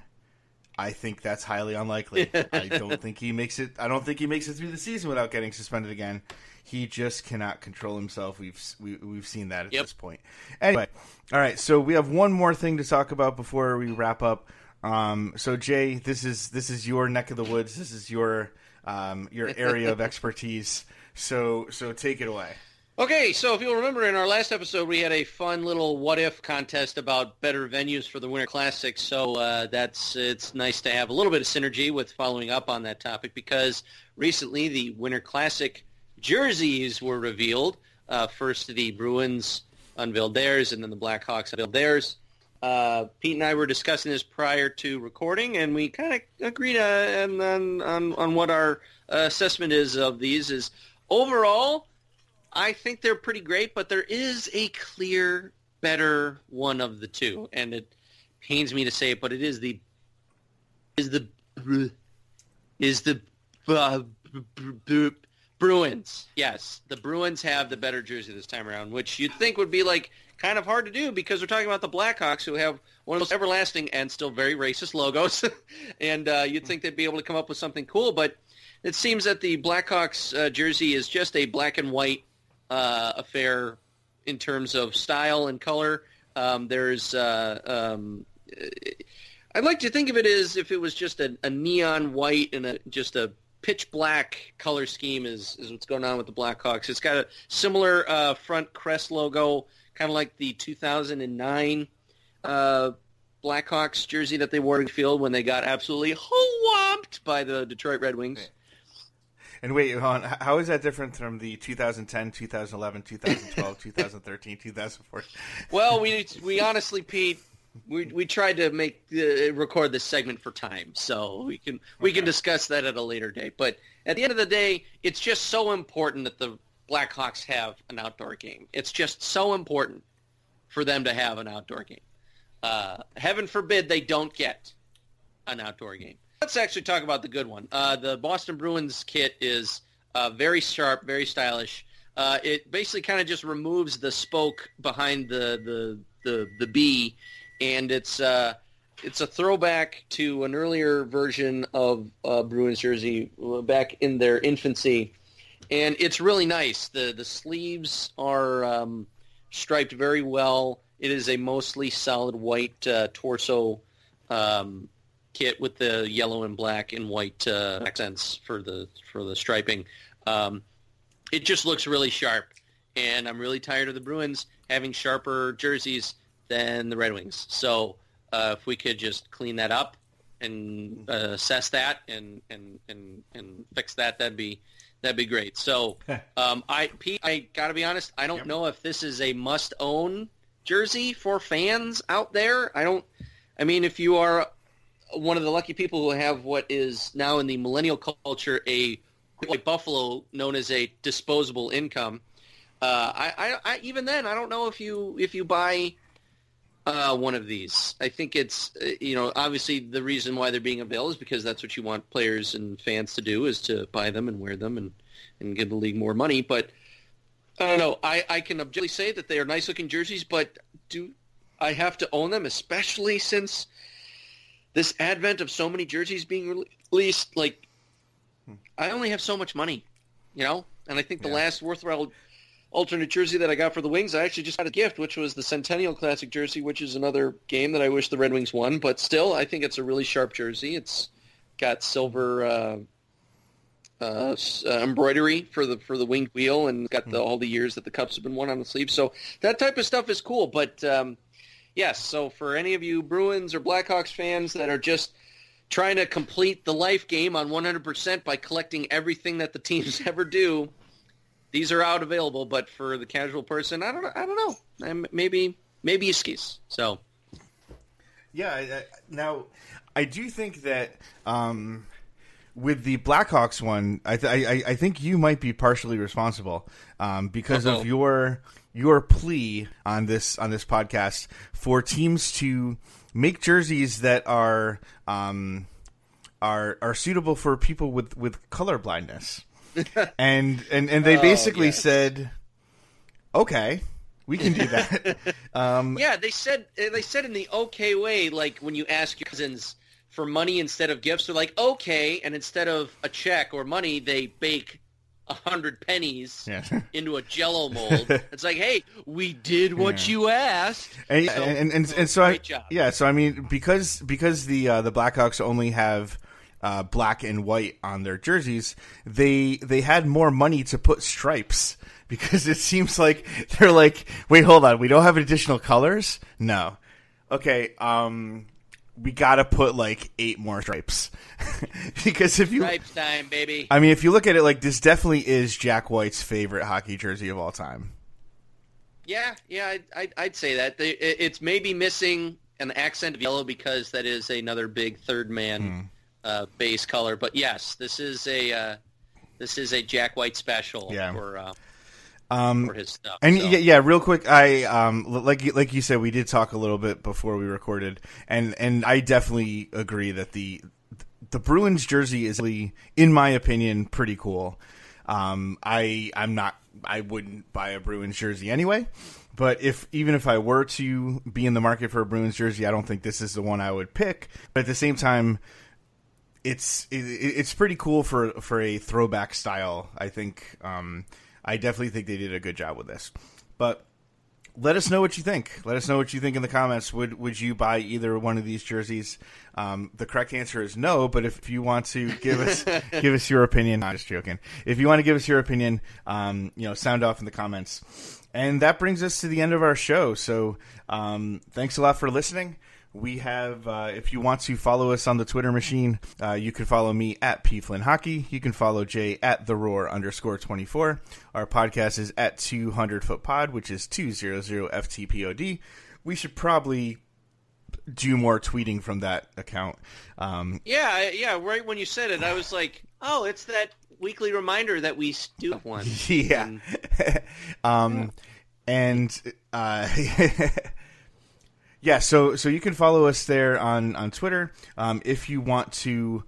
I think that's highly unlikely. I don't think he makes it. I don't think he makes it through the season without getting suspended again. He just cannot control himself. We've we, have we have seen that at yep. this point. Anyway, all right. So we have one more thing to talk about before we wrap up. Um, so Jay, this is this is your neck of the woods. This is your um, your area of expertise. So so take it away. Okay, so if you'll remember in our last episode, we had a fun little what if contest about better venues for the Winter Classic. So uh, that's it's nice to have a little bit of synergy with following up on that topic because recently the Winter Classic jerseys were revealed. Uh, first, the Bruins unveiled theirs, and then the Blackhawks unveiled theirs. Uh, Pete and I were discussing this prior to recording, and we kind of agreed uh, on, on, on what our uh, assessment is of these. Is overall, I think they're pretty great, but there is a clear better one of the two, and it pains me to say it, but it is the is the is the uh, Bruins. Yes, the Bruins have the better jersey this time around, which you'd think would be like kind of hard to do because we're talking about the Blackhawks who have one of those everlasting and still very racist logos. and uh, you'd think they'd be able to come up with something cool, but it seems that the Blackhawks uh, jersey is just a black and white uh, affair in terms of style and color. Um, there's uh, um, I'd like to think of it as if it was just a, a neon white and a just a pitch black color scheme is, is what's going on with the Blackhawks. It's got a similar uh, front crest logo, kind of like the 2009 uh, Blackhawks jersey that they wore in the field when they got absolutely whomped by the Detroit Red Wings. And wait, on. how is that different from the 2010, 2011, 2012, 2013, 2014? Well, we we honestly, Pete, we we tried to make uh, record this segment for time, so we can we can discuss that at a later date. But at the end of the day, it's just so important that the Blackhawks have an outdoor game. It's just so important for them to have an outdoor game. Uh, heaven forbid they don't get an outdoor game. Let's actually talk about the good one. Uh, the Boston Bruins kit is uh, very sharp, very stylish. Uh, it basically kind of just removes the spoke behind the the the, the B, and it's uh, it's a throwback to an earlier version of uh, Bruins jersey back in their infancy, and it's really nice. the The sleeves are um, striped very well. It is a mostly solid white uh, torso um, kit with the yellow and black and white uh, accents for the for the striping. Um, it just looks really sharp, and I'm really tired of the Bruins having sharper jerseys than the Red Wings. So uh, if we could just clean that up and uh, assess that and, and and and fix that, that'd be that'd be great. So um, I Pete, I got to be honest, I don't Yep. know if this is a must own jersey for fans out there. I don't. I mean, if you are one of the lucky people who have what is now in the millennial culture a white buffalo known as a disposable income. Uh, I, I, I, even then, I don't know if you if you buy uh, one of these. I think it's uh, you know obviously the reason why they're being available is because that's what you want players and fans to do is to buy them and wear them and and give the league more money. But I don't know. I, I can objectively say that they are nice looking jerseys, but do I have to own them, especially since this advent of so many jerseys being released? Like, I only have so much money, you know. And I think the Yeah. last worthwhile alternate jersey that I got for the Wings, I actually just got a gift, which was the Centennial Classic jersey, which is another game that I wish the Red Wings won. But still, I think it's a really sharp jersey. It's got silver uh, uh, uh, embroidery for the for the winged wheel, and got the, all the years that the cups have been won on the sleeve. So that type of stuff is cool. But um, yes, so for any of you Bruins or Blackhawks fans that are just trying to complete the life game on 100% by collecting everything that the teams ever do, these are out available. But for the casual person, I don't know. I don't know. Maybe maybe skis. So Yeah. Now, I do think that um, with the Blackhawks one, I, th- I I think you might be partially responsible um, because Uh-oh. of your your plea on this on this podcast for teams to make jerseys that are um, are are suitable for people with with color blindness. and and and they Oh, basically yes. said, "Okay, we can do that." um, Yeah, they said they said in the okay way, like when you ask your cousins for money instead of gifts, they're like okay, and instead of a check or money, they bake a hundred pennies Yeah. into a Jello mold. it's like, hey, we did what Yeah. you asked. and So- and, and, so and so I, job. yeah, so I mean because because the uh, the Blackhawks only have uh, black and white on their jerseys, they they had more money to put stripes because it seems like they're like, wait, hold on, we don't have additional colors. No, okay, um, we got to put like eight more stripes because if you. Stripes time, baby. I mean, if you look at it, like this definitely is Jack White's favorite hockey jersey of all time. Yeah, yeah, I'd, I'd, I'd say that. It's maybe missing an accent of yellow because that is another big third man Hmm. Uh, base color. But yes, this is a uh, this is a Jack White special Yeah. for uh, Um, for his stuff. And so. yeah, yeah, real quick, I um like you- like you said, we did talk a little bit before we recorded, and and I definitely agree that the the Bruins jersey is, really, in my opinion, pretty cool. Um, I I'm not I wouldn't buy a Bruins jersey anyway, but if even if I were to be in the market for a Bruins jersey, I don't think this is the one I would pick. But at the same time, it's it, it's pretty cool for for a throwback style. I think um, I definitely think they did a good job with this. But let us know what you think. Let us know what you think in the comments. Would would you buy either one of these jerseys? Um, the correct answer is no. But if you want to give us give us your opinion, I'm just joking. If you want to give us your opinion, um, you know, sound off in the comments. And that brings us to the end of our show. So um, thanks a lot for listening. We have, uh, if you want to follow us on the Twitter machine, uh, you can follow me at P Flynn Hockey. You can follow Jay at the Roar underscore twenty four. Our podcast is at two hundred foot pod, which is two zero zero ftpod. We should probably do more tweeting from that account. Um, Yeah, yeah. Right when you said it, I was like, "Oh, it's that weekly reminder that we do one." yeah. um, and uh, yeah, so so you can follow us there on on Twitter. Um, if you want to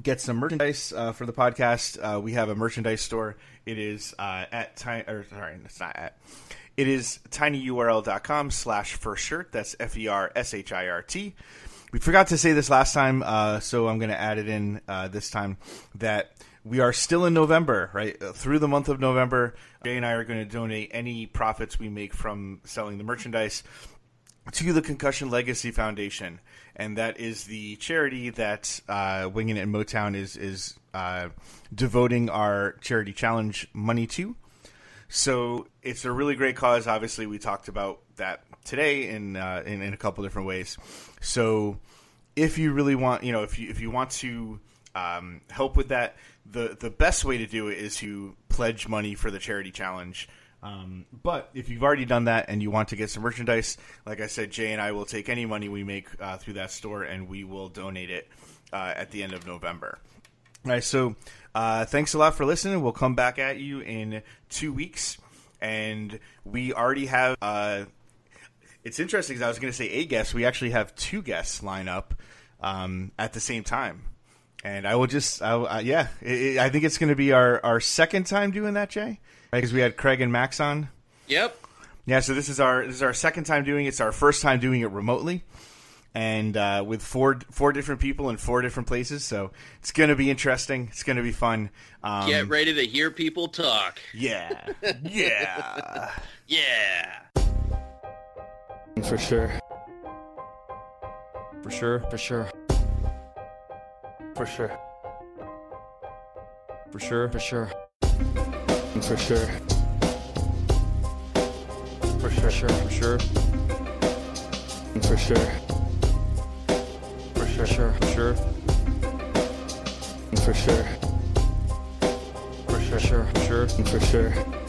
get some merchandise uh, for the podcast, uh, we have a merchandise store. It is uh, at tiny or sorry, it's not at. It is tinyurl.com slash first shirt. That's F E R S H I R T. We forgot to say this last time, uh, so I'm going to add it in uh, this time that we are still in November, right? Uh, Through the month of November, Jay and I are going to donate any profits we make from selling the merchandise to the Concussion Legacy Foundation, and that is the charity that uh, Winging It in Motown is is uh, devoting our charity challenge money to. So it's a really great cause. Obviously, we talked about that today in uh, in, in a couple different ways. So if you really want, you know, if you if you want to um, help with that, the the best way to do it is to pledge money for the charity challenge. Um, but if you've already done that and you want to get some merchandise, like I said, Jay and I will take any money we make uh, through that store and we will donate it uh, at the end of November. All right, so uh, thanks a lot for listening. We'll come back at you in two weeks, and we already have. Uh, it's interesting because I was going to say a guest. We actually have two guests line up um, at the same time, and I will just, I, uh, yeah, it, it- I think it's going to be our our second time doing that, Jay, because we had Craig and Max on. Yep. Yeah, so this is our this is our second time doing it. It's our first time doing it remotely, and uh, with four four different people in four different places. So it's going to be interesting. It's going to be fun. Um, Get ready to hear people talk. Yeah, yeah. Yeah. For sure. For sure. For sure. For sure. For sure. For sure. For sure. For sure. For sure. For sure. For sure. For For sure. sure. For sure. For sure. For sure. sure. For sure. For sure.